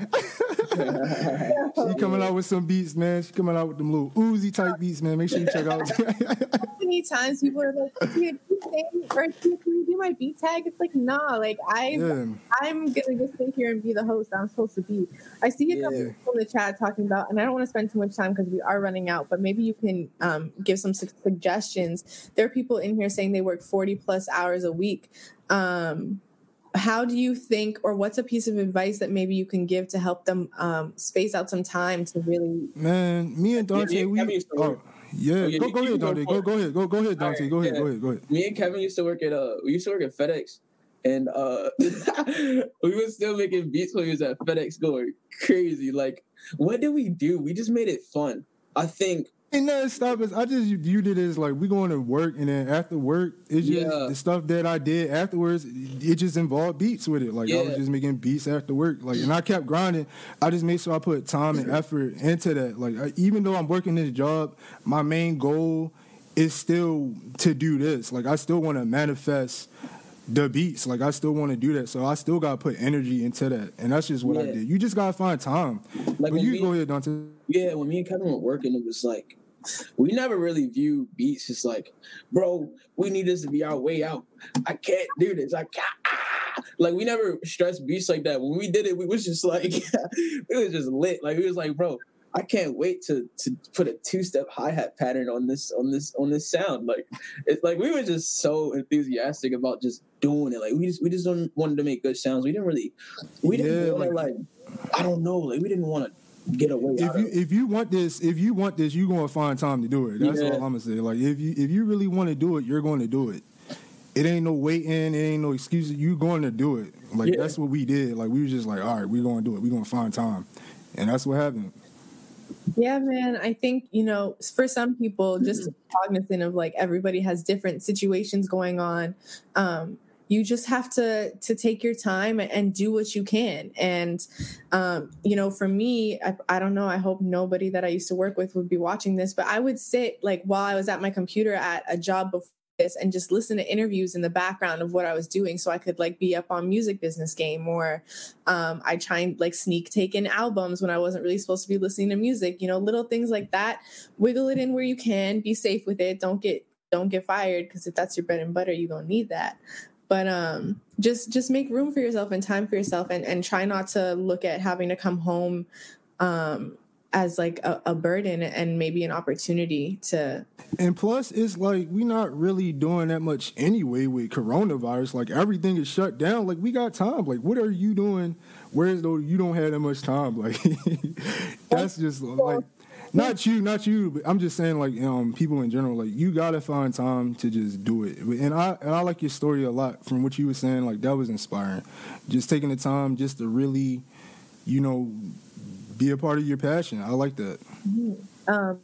she coming out with some beats, man. She coming out with them Lil Uzi type beats, man. Make sure you check out. How many times people are like, "Dude, or can you do my beat tag?" It's like, nah. Like I, yeah. I'm gonna just sit here and be the host. I'm supposed to be. I see a couple yeah. people in the chat talking about, and I don't want to spend too much time because we are running out. But maybe you can um, give some su- suggestions. There are people in here saying they work 40 plus hours a week. Um, how do you think or what's a piece of advice that maybe you can give to help them um, space out some time to really man me and dante we oh, yeah, oh, yeah go, go ahead dante go, go ahead go, go ahead dante right, go ahead yeah. go ahead go ahead me and kevin used to work at uh we used to work at fedex and uh we were still making beats when we was at fedex going crazy like what did we do we just made it fun i think Ain't nothing stop us. I just viewed it as like we going to work, and then after work, it's just yeah. the stuff that I did afterwards. It just involved beats with it. Like yeah. I was just making beats after work. Like, and I kept grinding. I just made sure I put time and effort into that. Like, I, even though I'm working this job, my main goal is still to do this. Like, I still want to manifest the beats. Like I still want to do that, so I still gotta put energy into that, and that's just what yeah. I did. You just gotta find time. Like but you me, go ahead, Dante. Yeah, when me and Kevin were working, it was like we never really view beats as like, bro, we need this to be our way out. I can't do this. I can't. Ah. Like we never stressed beats like that. When we did it, we was just like, it was just lit. Like we was like, bro, I can't wait to to put a two step hi hat pattern on this on this on this sound. Like it's like we were just so enthusiastic about just doing it. Like we just we just wanted to make good sounds. We didn't really we didn't yeah, like, like I don't know. Like we didn't want to get away. If you if you want this, if you want this, you're gonna find time to do it. That's yeah. all I'm gonna say. Like if you if you really want to do it, you're going to do it. It ain't no waiting. It ain't no excuses. You're going to do it. Like yeah. that's what we did. Like we were just like, all right, we're gonna do it. We're gonna find time, and that's what happened. Yeah, man. I think, you know, for some people, just cognizant of like everybody has different situations going on. Um, you just have to to take your time and do what you can and um, you know for me I, I, don't know i hope nobody that i used to work with would be watching this but i would sit like while i was at my computer at a job before and just listen to interviews in the background of what i was doing so i could like be up on music business game or um, i try and like sneak take in albums when i wasn't really supposed to be listening to music you know little things like that. Wiggle it in where you can be safe with it don't get don't get fired because if that's your bread and butter you're gonna need that. But um just just make room for yourself and time for yourself and and try not to look at having to come home um as like a, a burden and maybe an opportunity to And plus, it's like we're not really doing that much anyway with coronavirus. Like everything is shut down. Like we got time. Like what are you doing? Whereas though you don't have that much time. Like that's just like not you, not you. But I'm just saying like um people in general. Like you gotta find time to just do it. And I and I like your story a lot from what you were saying. Like that was inspiring. Just taking the time just to really, you know, be a part of your passion. I like that. um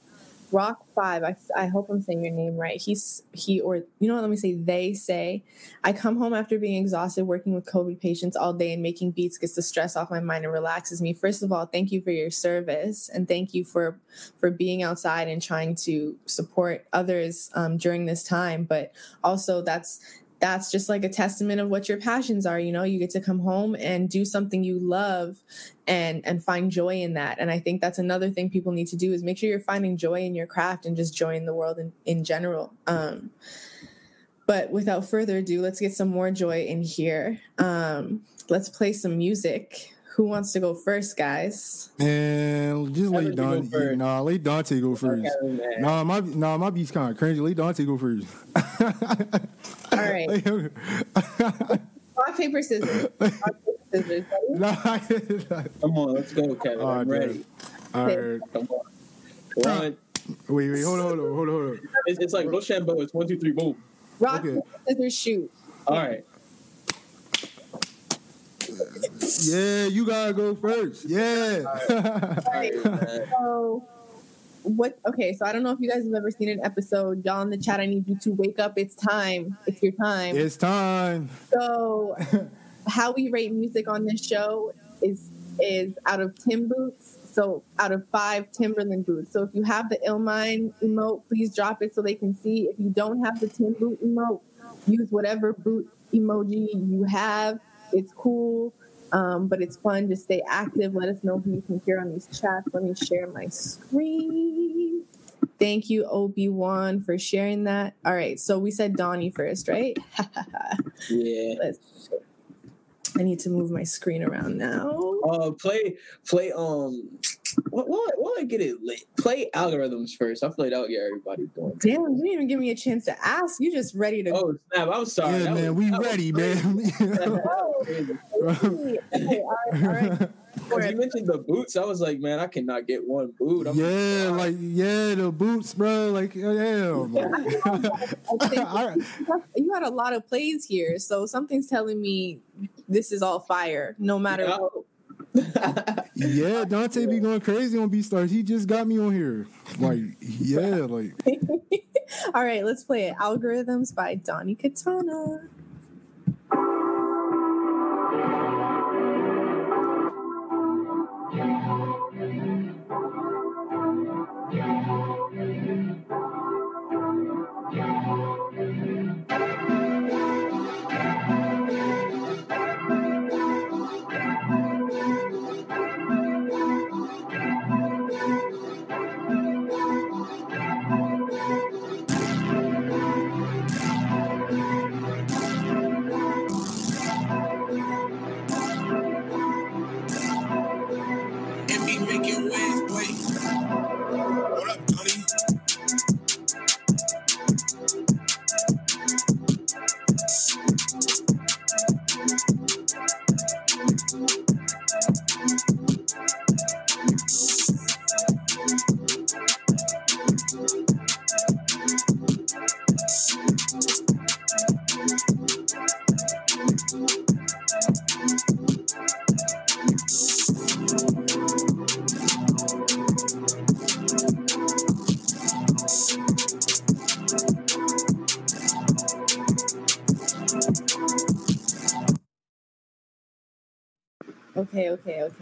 rock five I, I hope i'm saying your name right he's he or you know what let me say they say i come home after being exhausted working with covid patients all day and making beats gets the stress off my mind and relaxes me first of all thank you for your service and thank you for for being outside and trying to support others um, during this time but also that's that's just like a testament of what your passions are you know you get to come home and do something you love and and find joy in that and i think that's another thing people need to do is make sure you're finding joy in your craft and just joy in the world in, in general um but without further ado let's get some more joy in here um let's play some music who wants to go first guys And just Why let don't go Dante. first? Nah, let Dante go first. Okay. Nah, my nah, my beat's kind of cringy. Let Dante go first. all right rock paper scissors rock paper scissors Ready? Come on, let's go, Kevin. All right, I'm ready. All right. Come on. One. Wait, wait, hold on, hold on, hold on, hold on. It's, it's like Rochambeau. It's one, two, three, boom. rock Okay. paper scissors shoot All right. Yeah, you gotta go first. Yeah. All right, man. So, what? Okay, so I don't know if you guys have ever seen an episode. Y'all in the chat, I need you to wake up. It's time. It's your time. it's time. So, how we rate music on this show is is out of Tim boots. So, out of five Timberland boots. So, if you have the Illmind emote, please drop it so they can see. If you don't have the Tim boot emote, use whatever boot emoji you have. It's cool. Um, but it's fun. Just stay active. Let us know who you can hear on these chats. Let me share my screen. Thank you, Obi Wan, for sharing that. All right, so we said Donnie first, right? Yeah. Let's. I need to move my screen around now. Uh, play, play. Um, what? What? What? I get it lit. Play algorithms first. I feel like that'll get everybody going. Damn, you didn't even give me a chance to ask. You just ready to Oh snap! I'm sorry. Yeah, That man, was- we that was ready, man. Oh, okay, all right, all right. Because you mentioned the boots, I was like, man, I cannot get one boot. I'm yeah, like yeah, the boots, bro. Like oh, yeah, I think you had a lot of plays here, so something's telling me this is all fire, no matter what. Yeah. Dante be going crazy on BeatStars. He just got me on here. Like yeah, like All right, let's play it. Algorithms by Donnie Katana.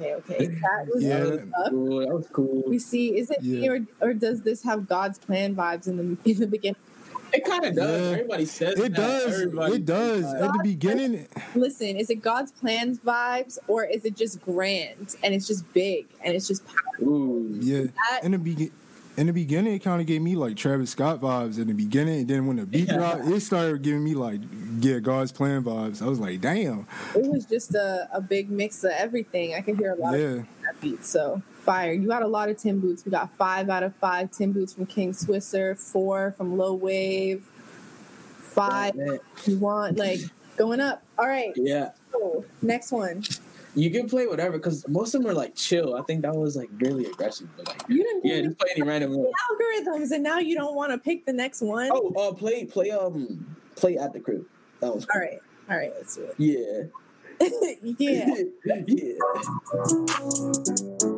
Okay, okay, okay. That was Yeah. good stuff. cool. That was cool. We see. Is it me or, or does this have God's plan vibes in the in the beginning? It kind of does. Yeah. Everybody says it that. does. Everybody It does. At that. the beginning, Listen, is it God's plans vibes or is it just grand and it's just big and it's just powerful? Ooh. yeah. That- In the begin. In the beginning, it kind of gave me like Travis Scott vibes in the beginning, and then when the beat Yeah. dropped, it started giving me like yeah God's plan vibes. I was like, damn, It was just a, a big mix of everything. I could hear a lot of that beat. So fire. You got a lot of Tim boots. We got five out of five Tim boots from King Swisser, four from Low Wave, five. Man, You want like going up. All right. Yeah, So, next one. You can play whatever because most of them are like chill. I think that was like really aggressive, but like You didn't yeah, just play any random algorithms, and now you don't want to pick the next one. Oh, uh, play play um play at the crib. That was All cool. right. All right. Let's do it. yeah. yeah. What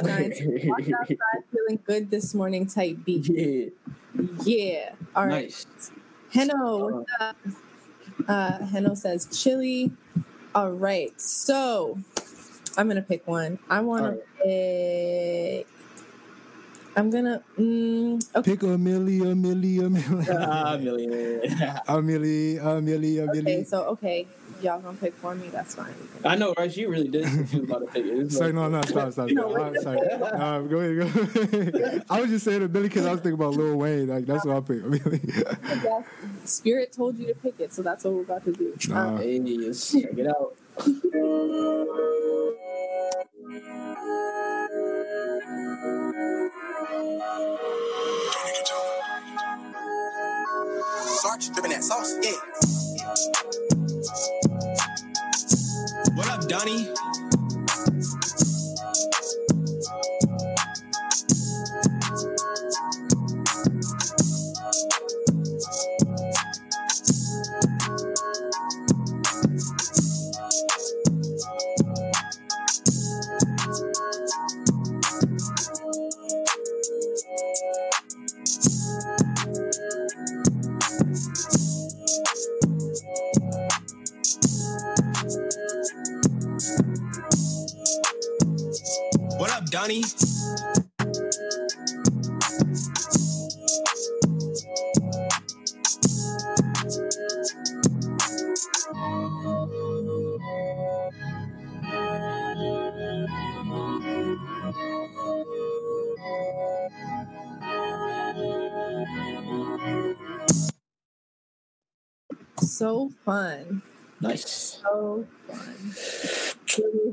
Yo. Cloud nine. Outside feeling good this morning. Type beat. yeah. Yeah. All right. Nice. Heno, what's up? Uh, Heno says chili. All right. So I'm gonna pick one. I want to All pick. I'm gonna. Mm, okay. Pick a milli, a milli, a milli. Million. A milli, a milli, a Okay. milli. So okay, y'all gonna pick for me. That's fine. I know, right? She really did. say She was about to pick it. It's Say like- no, no, stop, stop, stop. I'm sorry. Uh, go ahead, go. ahead. I was just saying a Milli because I was thinking about Lil Wayne. Like that's what I picked. Milli. Yes, Spirit told you to pick it, so that's what we're about to do. Nah. Um, Hey, check it out. Sarge dripping that sauce. Yeah.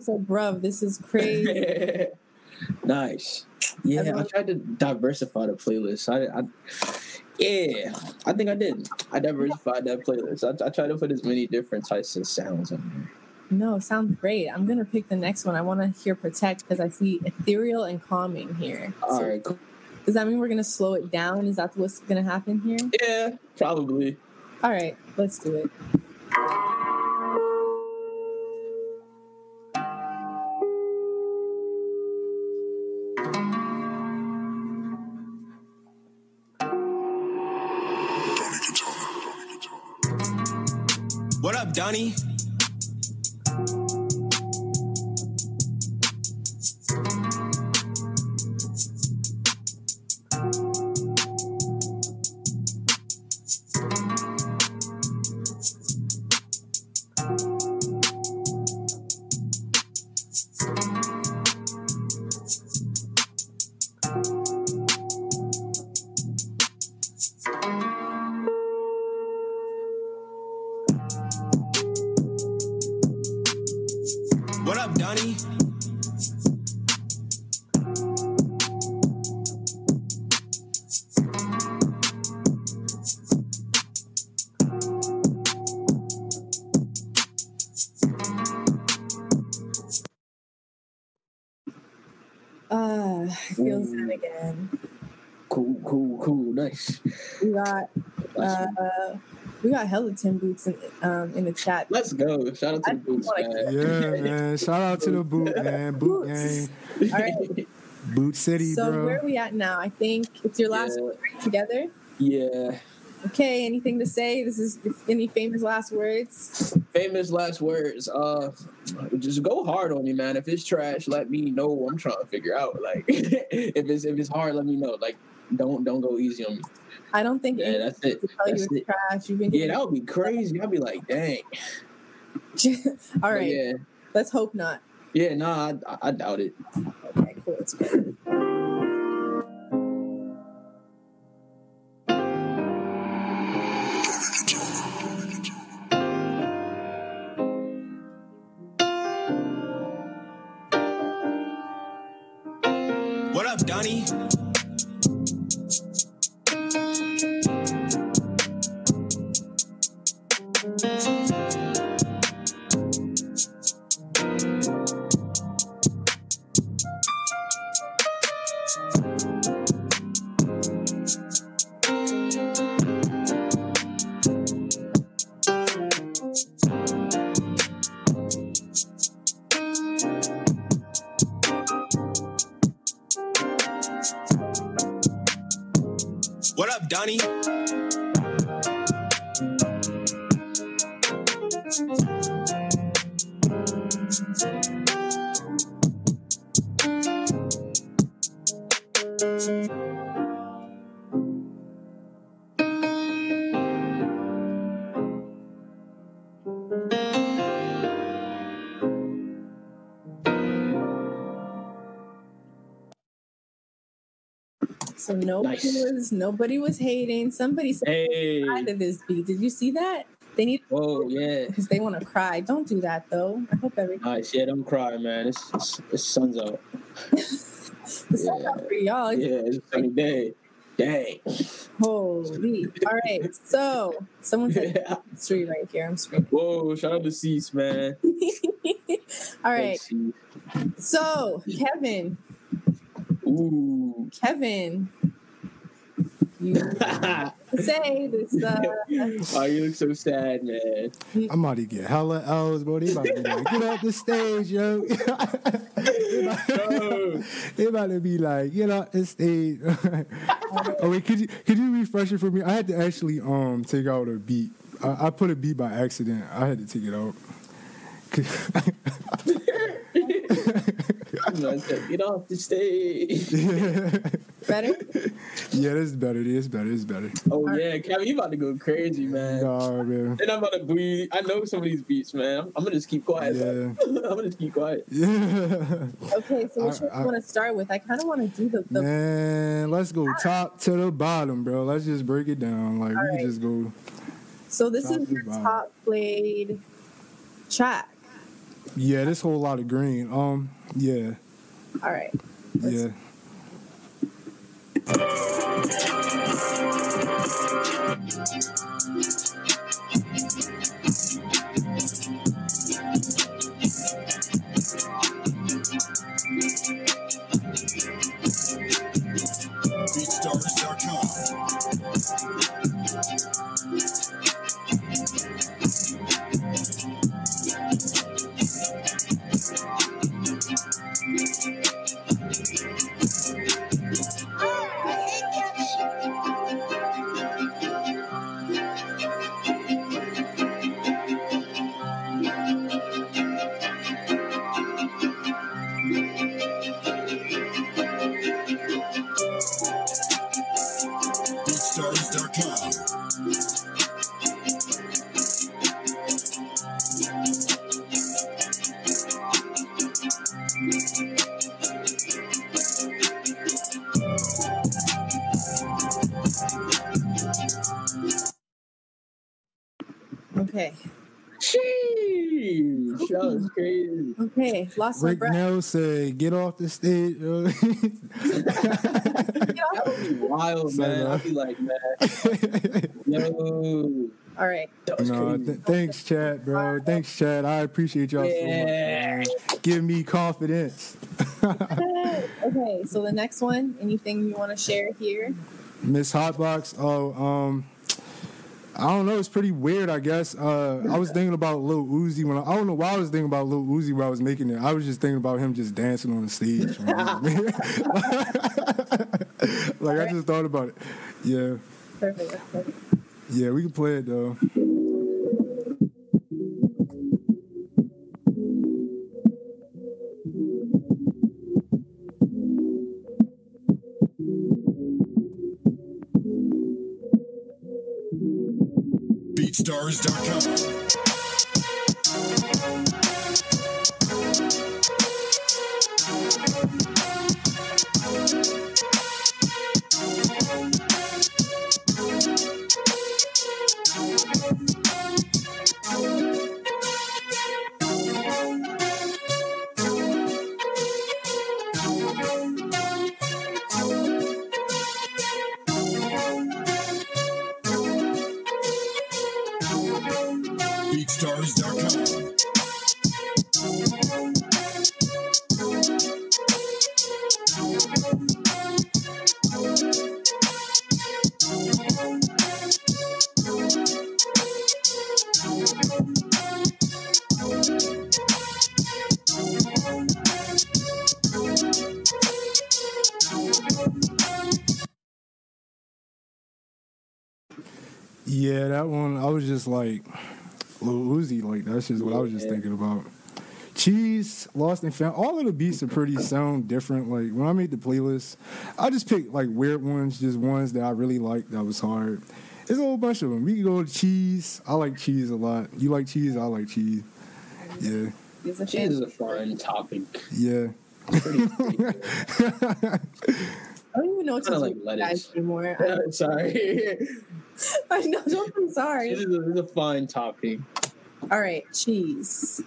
Literally said, bruv, this is crazy. nice. Yeah, I Everyone- tried to diversify the playlist. I, I, yeah, I think I did. I diversified that playlist. I, I tried to put as many different types of sounds in there. No, sounds great. I'm gonna pick the next one. I want to hear protect because I see ethereal and calming here. All So right, cool. Does that mean we're gonna slow it down? Is that what's gonna happen here? Yeah, probably. All right, let's do it. What up, Donnie. Ah, feels good again. Cool, cool, cool. Nice. We got uh, we got hella Tim boots in um in the chat. Let's go. Shout out to I the boots, man. Yeah, man. Shout out to the boot, man. Boot Boots. gang. All right. Boot City, So bro. where are we at now? I think it's your last Yeah. word together. yeah. Okay, anything to say? This is any famous last words? Famous last words. Uh, just go hard on me, man. If it's trash, let me know. I'm trying to figure out. Like, if it's if it's hard, let me know. Like, don't don't go easy on me. I don't think Yeah, that's it. tell That's it. trash. Yeah, that would be crazy. I'd be like, dang. All right. But. Yeah. Let's hope not. Yeah. Nah, I, I doubt it. Okay, cool. It's good. So nobody Nice. was nobody was hating. Somebody said Hey. to this beat. Did you see that? They need Oh Yeah. because they want to cry. Don't do that though. I hope every Nice. Yeah. Don't cry, man. It's it's, it's sun's out. the sun's Yeah. out for y'all. Yeah. It's a sunny day. Dang. Holy. All right. So someone said Yeah. street right here. I'm screaming. Whoa. Shout out to Cease, man. All right. So Kevin, Ooh. Kevin, you say this. Uh, oh, you look so sad, man. I'm about to get hella L's, bro. They about to be like, get off the stage, yo. they, about, they about to be like, get off the stage. oh wait, could you could you refresh it for me? I had to actually um take out a beat. I, I put a beat by accident. I had to take it out. I said, Get off the stage. better. yeah, it is better. It is better. It is better. Oh yeah, Kevin, you about to go crazy, man. Nah, man. And I'm about to bleed. I know some of these beats, man. I'm, I'm gonna just keep quiet. Yeah. I'm gonna just keep quiet. Yeah. Okay, so which I- one I- you want to start with? I kind of want to do the, the Man, let's go ah. top to the bottom, bro. Let's just break it down. Like we Alright. can just go. so this top is to your bottom. top played track. Yeah, this whole lot of green. Um, yeah, All right. Yeah. Okay. Lost my Rick breath. Nell said, "Get off the stage." That would be wild, Say man. that. I'll be like, man, yo. All right. No, th- thanks, Chad, bro. Thanks, Chad. I appreciate y'all Yeah. so much. Give me confidence. okay, so the next one, anything you want to share here? Miss Hotbox. Oh, um, I don't know. It's pretty weird, I guess. Uh, I was thinking about Lil Uzi when I, I don't know why I was thinking about Lil Uzi when I was making it. I was just thinking about him just dancing on the stage. like I just thought about it. Yeah, perfect. yeah. We can play it though. BeatStars.com. Yeah, that one. I was just like Lil Uzi. Like that's just what I was just thinking about. Cheese, Lost and Found. All of the beats are pretty sound different. Like when I made the playlist, I just picked like weird ones, just ones that I really liked. That was hard. There's a whole bunch of them. We can go to cheese. I like cheese a lot. You like cheese? I like cheese. Yeah, Cheese is a fun topic. yeah. Pretty, pretty. I don't even know what to do like lettuce. anymore. Sorry. I know. Don't be Cheese sorry. is a, is a fun topic. All right, cheese.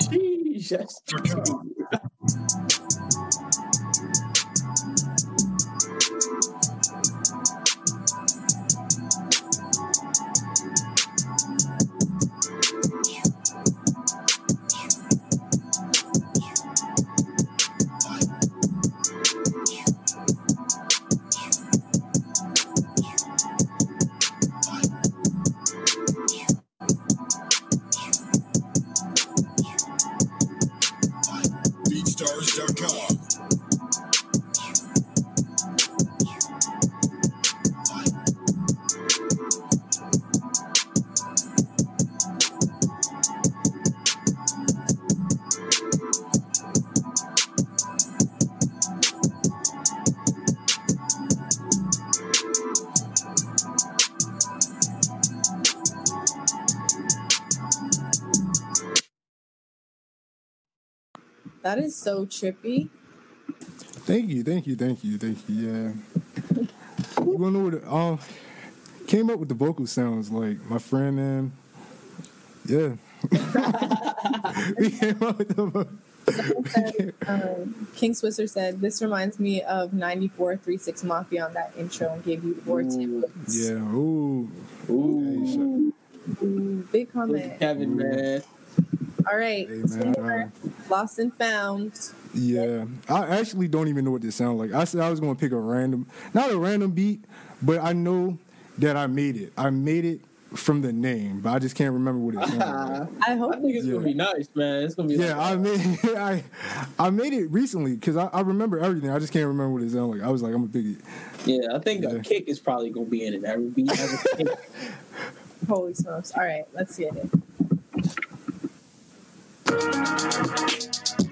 Sheesh, That is so trippy. Thank you, thank you, thank you, thank you. Yeah. You wanna know what? it- Um, came up with the vocal sounds like my friend and yeah. we came up with the. vo- Um, King Swisser said, This reminds me of 94 36 Mafia on that intro and gave you four tips. Yeah. Ooh. Ooh. Hey, Ooh, big comment. Kevin, man. All right. Hey, two man, more. Lost and Found. Yeah, I actually don't even know what this sounds like. I said I was gonna pick a random, not a random beat, but I know that I made it. I made it from the name, but I just can't remember what it sounds like. I I hope think it's Yeah. gonna be nice, man. It's gonna be Yeah, I like, made I I made it recently because I, I remember everything. I just can't remember what it sounded like. I was like, I'm gonna pick it. yeah. I think Yeah. a kick is probably gonna be in it. Every beat has a kick. Holy smokes. All right, let's get it. BeatStars.com.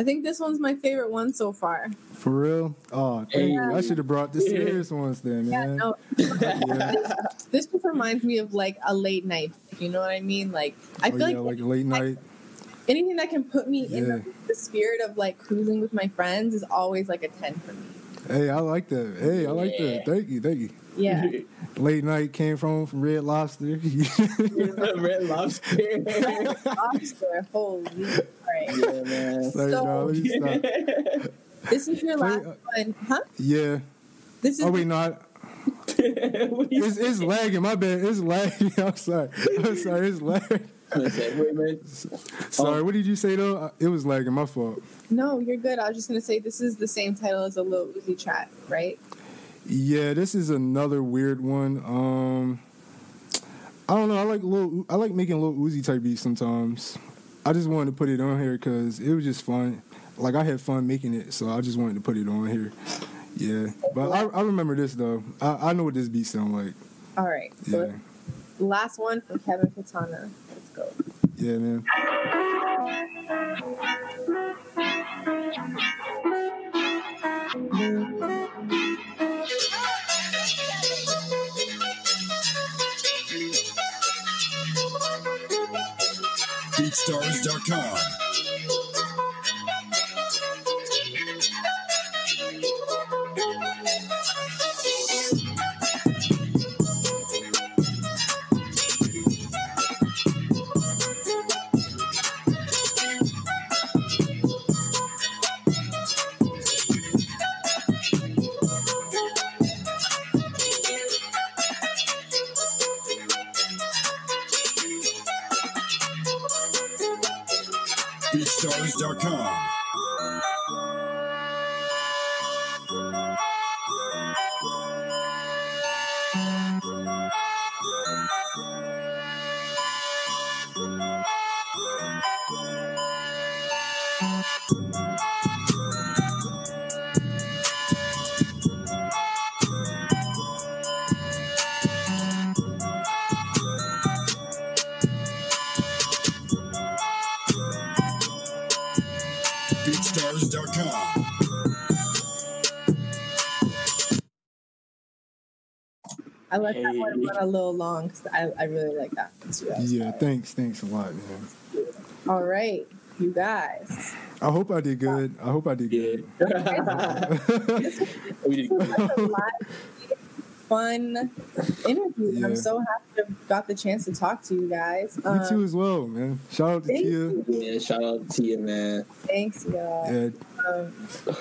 I think this one's my favorite one so far. For real? Oh, thank you. I should have brought the serious ones then, man. Yeah, no, Yeah. this just reminds me of like a late night. You know what I mean? Like I Oh, feel yeah, like like late night. anything that can put me in the, the spirit of like cruising with my friends is always like a 10 for me. Hey, I like that. Hey, I like Yeah. that. Thank you, thank you. Yeah. Late night came from from Red Lobster. Red Lobster. Lobster, holy. All right. yeah, man. Sorry, no, let me stop. This is your last Wait, uh, one. Huh? Yeah. This is Oh wait, not. It's, it's lagging. My bad. It's lagging. I'm sorry. I'm sorry. It's lagging. Say? Wait, man. Sorry. What did you say though? Uh, It was lagging. My fault. No, you're good. I was just gonna say this is the same title as a Lil Uzi track, right? Yeah, this is another weird one. Um, I don't know. I like little. I like making Lil Uzi type beats sometimes. I just wanted to put it on here because it was just fun. Like I had fun making it, so I just wanted to put it on here. Yeah, but I, I remember this though. I, I know what this beat sound like. All right. So Yeah, last one from Kevin Katana. Let's go. yeah, man. BeatStars.com. BeatStars.com. BeatStars.com. let that one Hey. run a little long because I, I really like that one too. Yeah, sorry. thanks, thanks a lot, man. All right, you guys. I hope I did good. I hope I did good. we did This was like a live, fun interview. Yeah. I'm so happy to have got the chance to talk to you guys. Me too Um, as well, man. Shout out to Tia. you. Yeah, shout out to you, man. Thanks, y'all. Yeah, Um,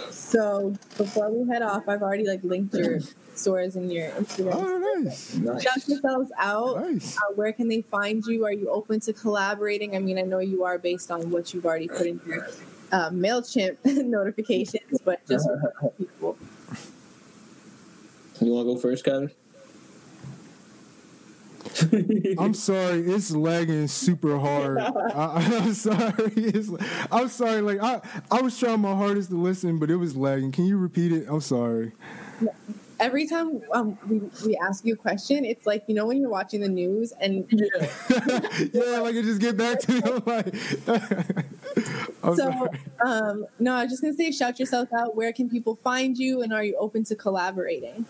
so before we head off, I've already like linked your stores and your Instagram. oh, nice, Nice. Shout yourselves out. nice. Uh, where can they find you? Are you open to collaborating? I mean, I know you are based on what you've already put in your uh, Mailchimp notifications, but just for people. You want to go first, Kevin? I'm sorry, it's lagging super hard. I, I'm sorry. It's, I'm sorry. Like I, I was trying my hardest to listen, but it was lagging. Can you repeat it? I'm sorry. Every time um, we, we ask you a question, it's like you know when you're watching the news and yeah. yeah, like it just get back to you. Like, I'm so um, no, I was just gonna say shout yourself out. Where can people find you, and are you open to collaborating?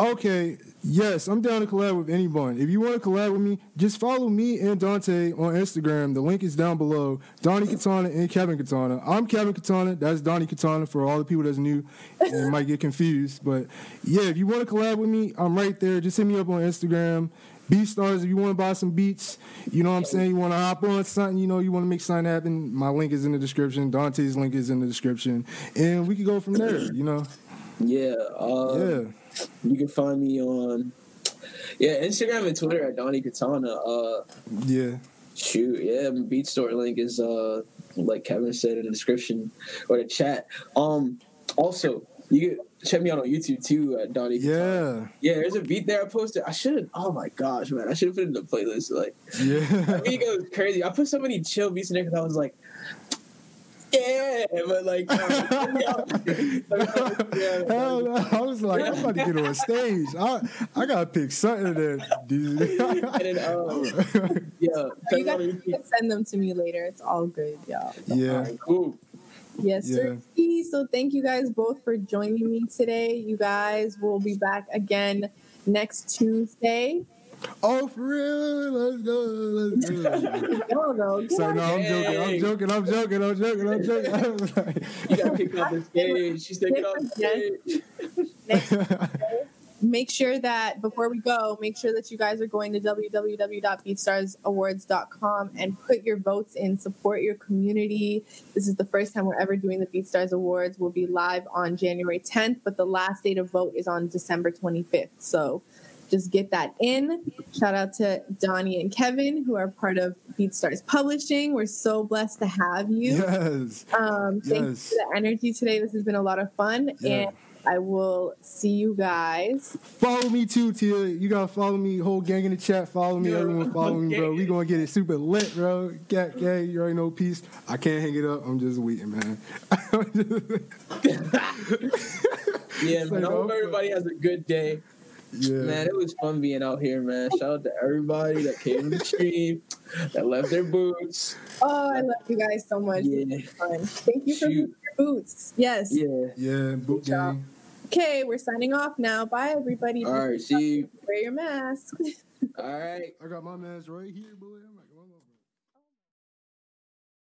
Okay, yes, I'm down to collab with anyone. If you want to collab with me, just follow me and Dante on Instagram. The link is down below. Donnie Katana and Kevin Katana. I'm Kevin Katana. That's Donnie Katana for all the people that's new and might get confused. But yeah, if you want to collab with me, I'm right there. Just hit me up on Instagram. BeatStars, if you want to buy some beats, you know what I'm saying? You want to hop on something, you know, you want to make something happen. My link is in the description. Dante's link is in the description. And we can go from there, you know? Yeah. Uh, Yeah. You can find me on yeah Instagram and Twitter at Donnie Katana. Uh, Yeah. Shoot, yeah, Beat Store link is uh like Kevin said in the description or the chat. Um, also you can check me out on YouTube too at Donnie. Yeah, yeah. There's a beat there I posted. I should. Oh my gosh, man! I should have put it in the playlist. Like, yeah, beat goes crazy. I put so many chill beats in there because I was like. Yeah, but like, uh, Hell no. I was like, I'm about to get on stage. I I gotta pick something that. and then, um, yeah, you guys can send them to me later. It's all good, y'all. Yeah, right, cool. Yes, sir. So thank you guys both for joining me today. You guys will be back again next Tuesday. Oh, for real? Let's go. Let's go. no, no. So, no, I'm joking. I'm joking. I'm joking. I'm joking. I'm joking. I'm joking. you got kicked off the stage. She's taking off the stage make sure that before we go, make sure that you guys are going to www.beatstars.awards.com and put your votes in, support your community. This is the first time we're ever doing the BeatStars Awards. We'll be live on January 10th, but the last date of vote is on December 25th. So just get that in. Shout out to Donnie and Kevin, who are part of BeatStars Publishing. We're so blessed to have you. Yes. Um, thank yes. you for the energy today. This has been a lot of fun. Yeah. And I will see you guys. Follow me too, Tia. You gotta follow me. Whole gang in the chat. Follow me. Everyone follow me, bro. We gonna get it super lit, bro. Get, yeah, you already know. Peace. I can't hang it up. I'm just waiting, man. yeah, man. I hope everybody has a good day. Yeah. Man, it was fun being out here, man. Shout out to everybody that came to the stream, that left their boots. Oh, I love you guys so much. Yeah. Thank you for your boots. Yes. Yeah. Yeah, boot gang. Okay, we're signing off now. Bye, everybody. All right, see you. Wear your mask. All right. I got my mask right here, boy.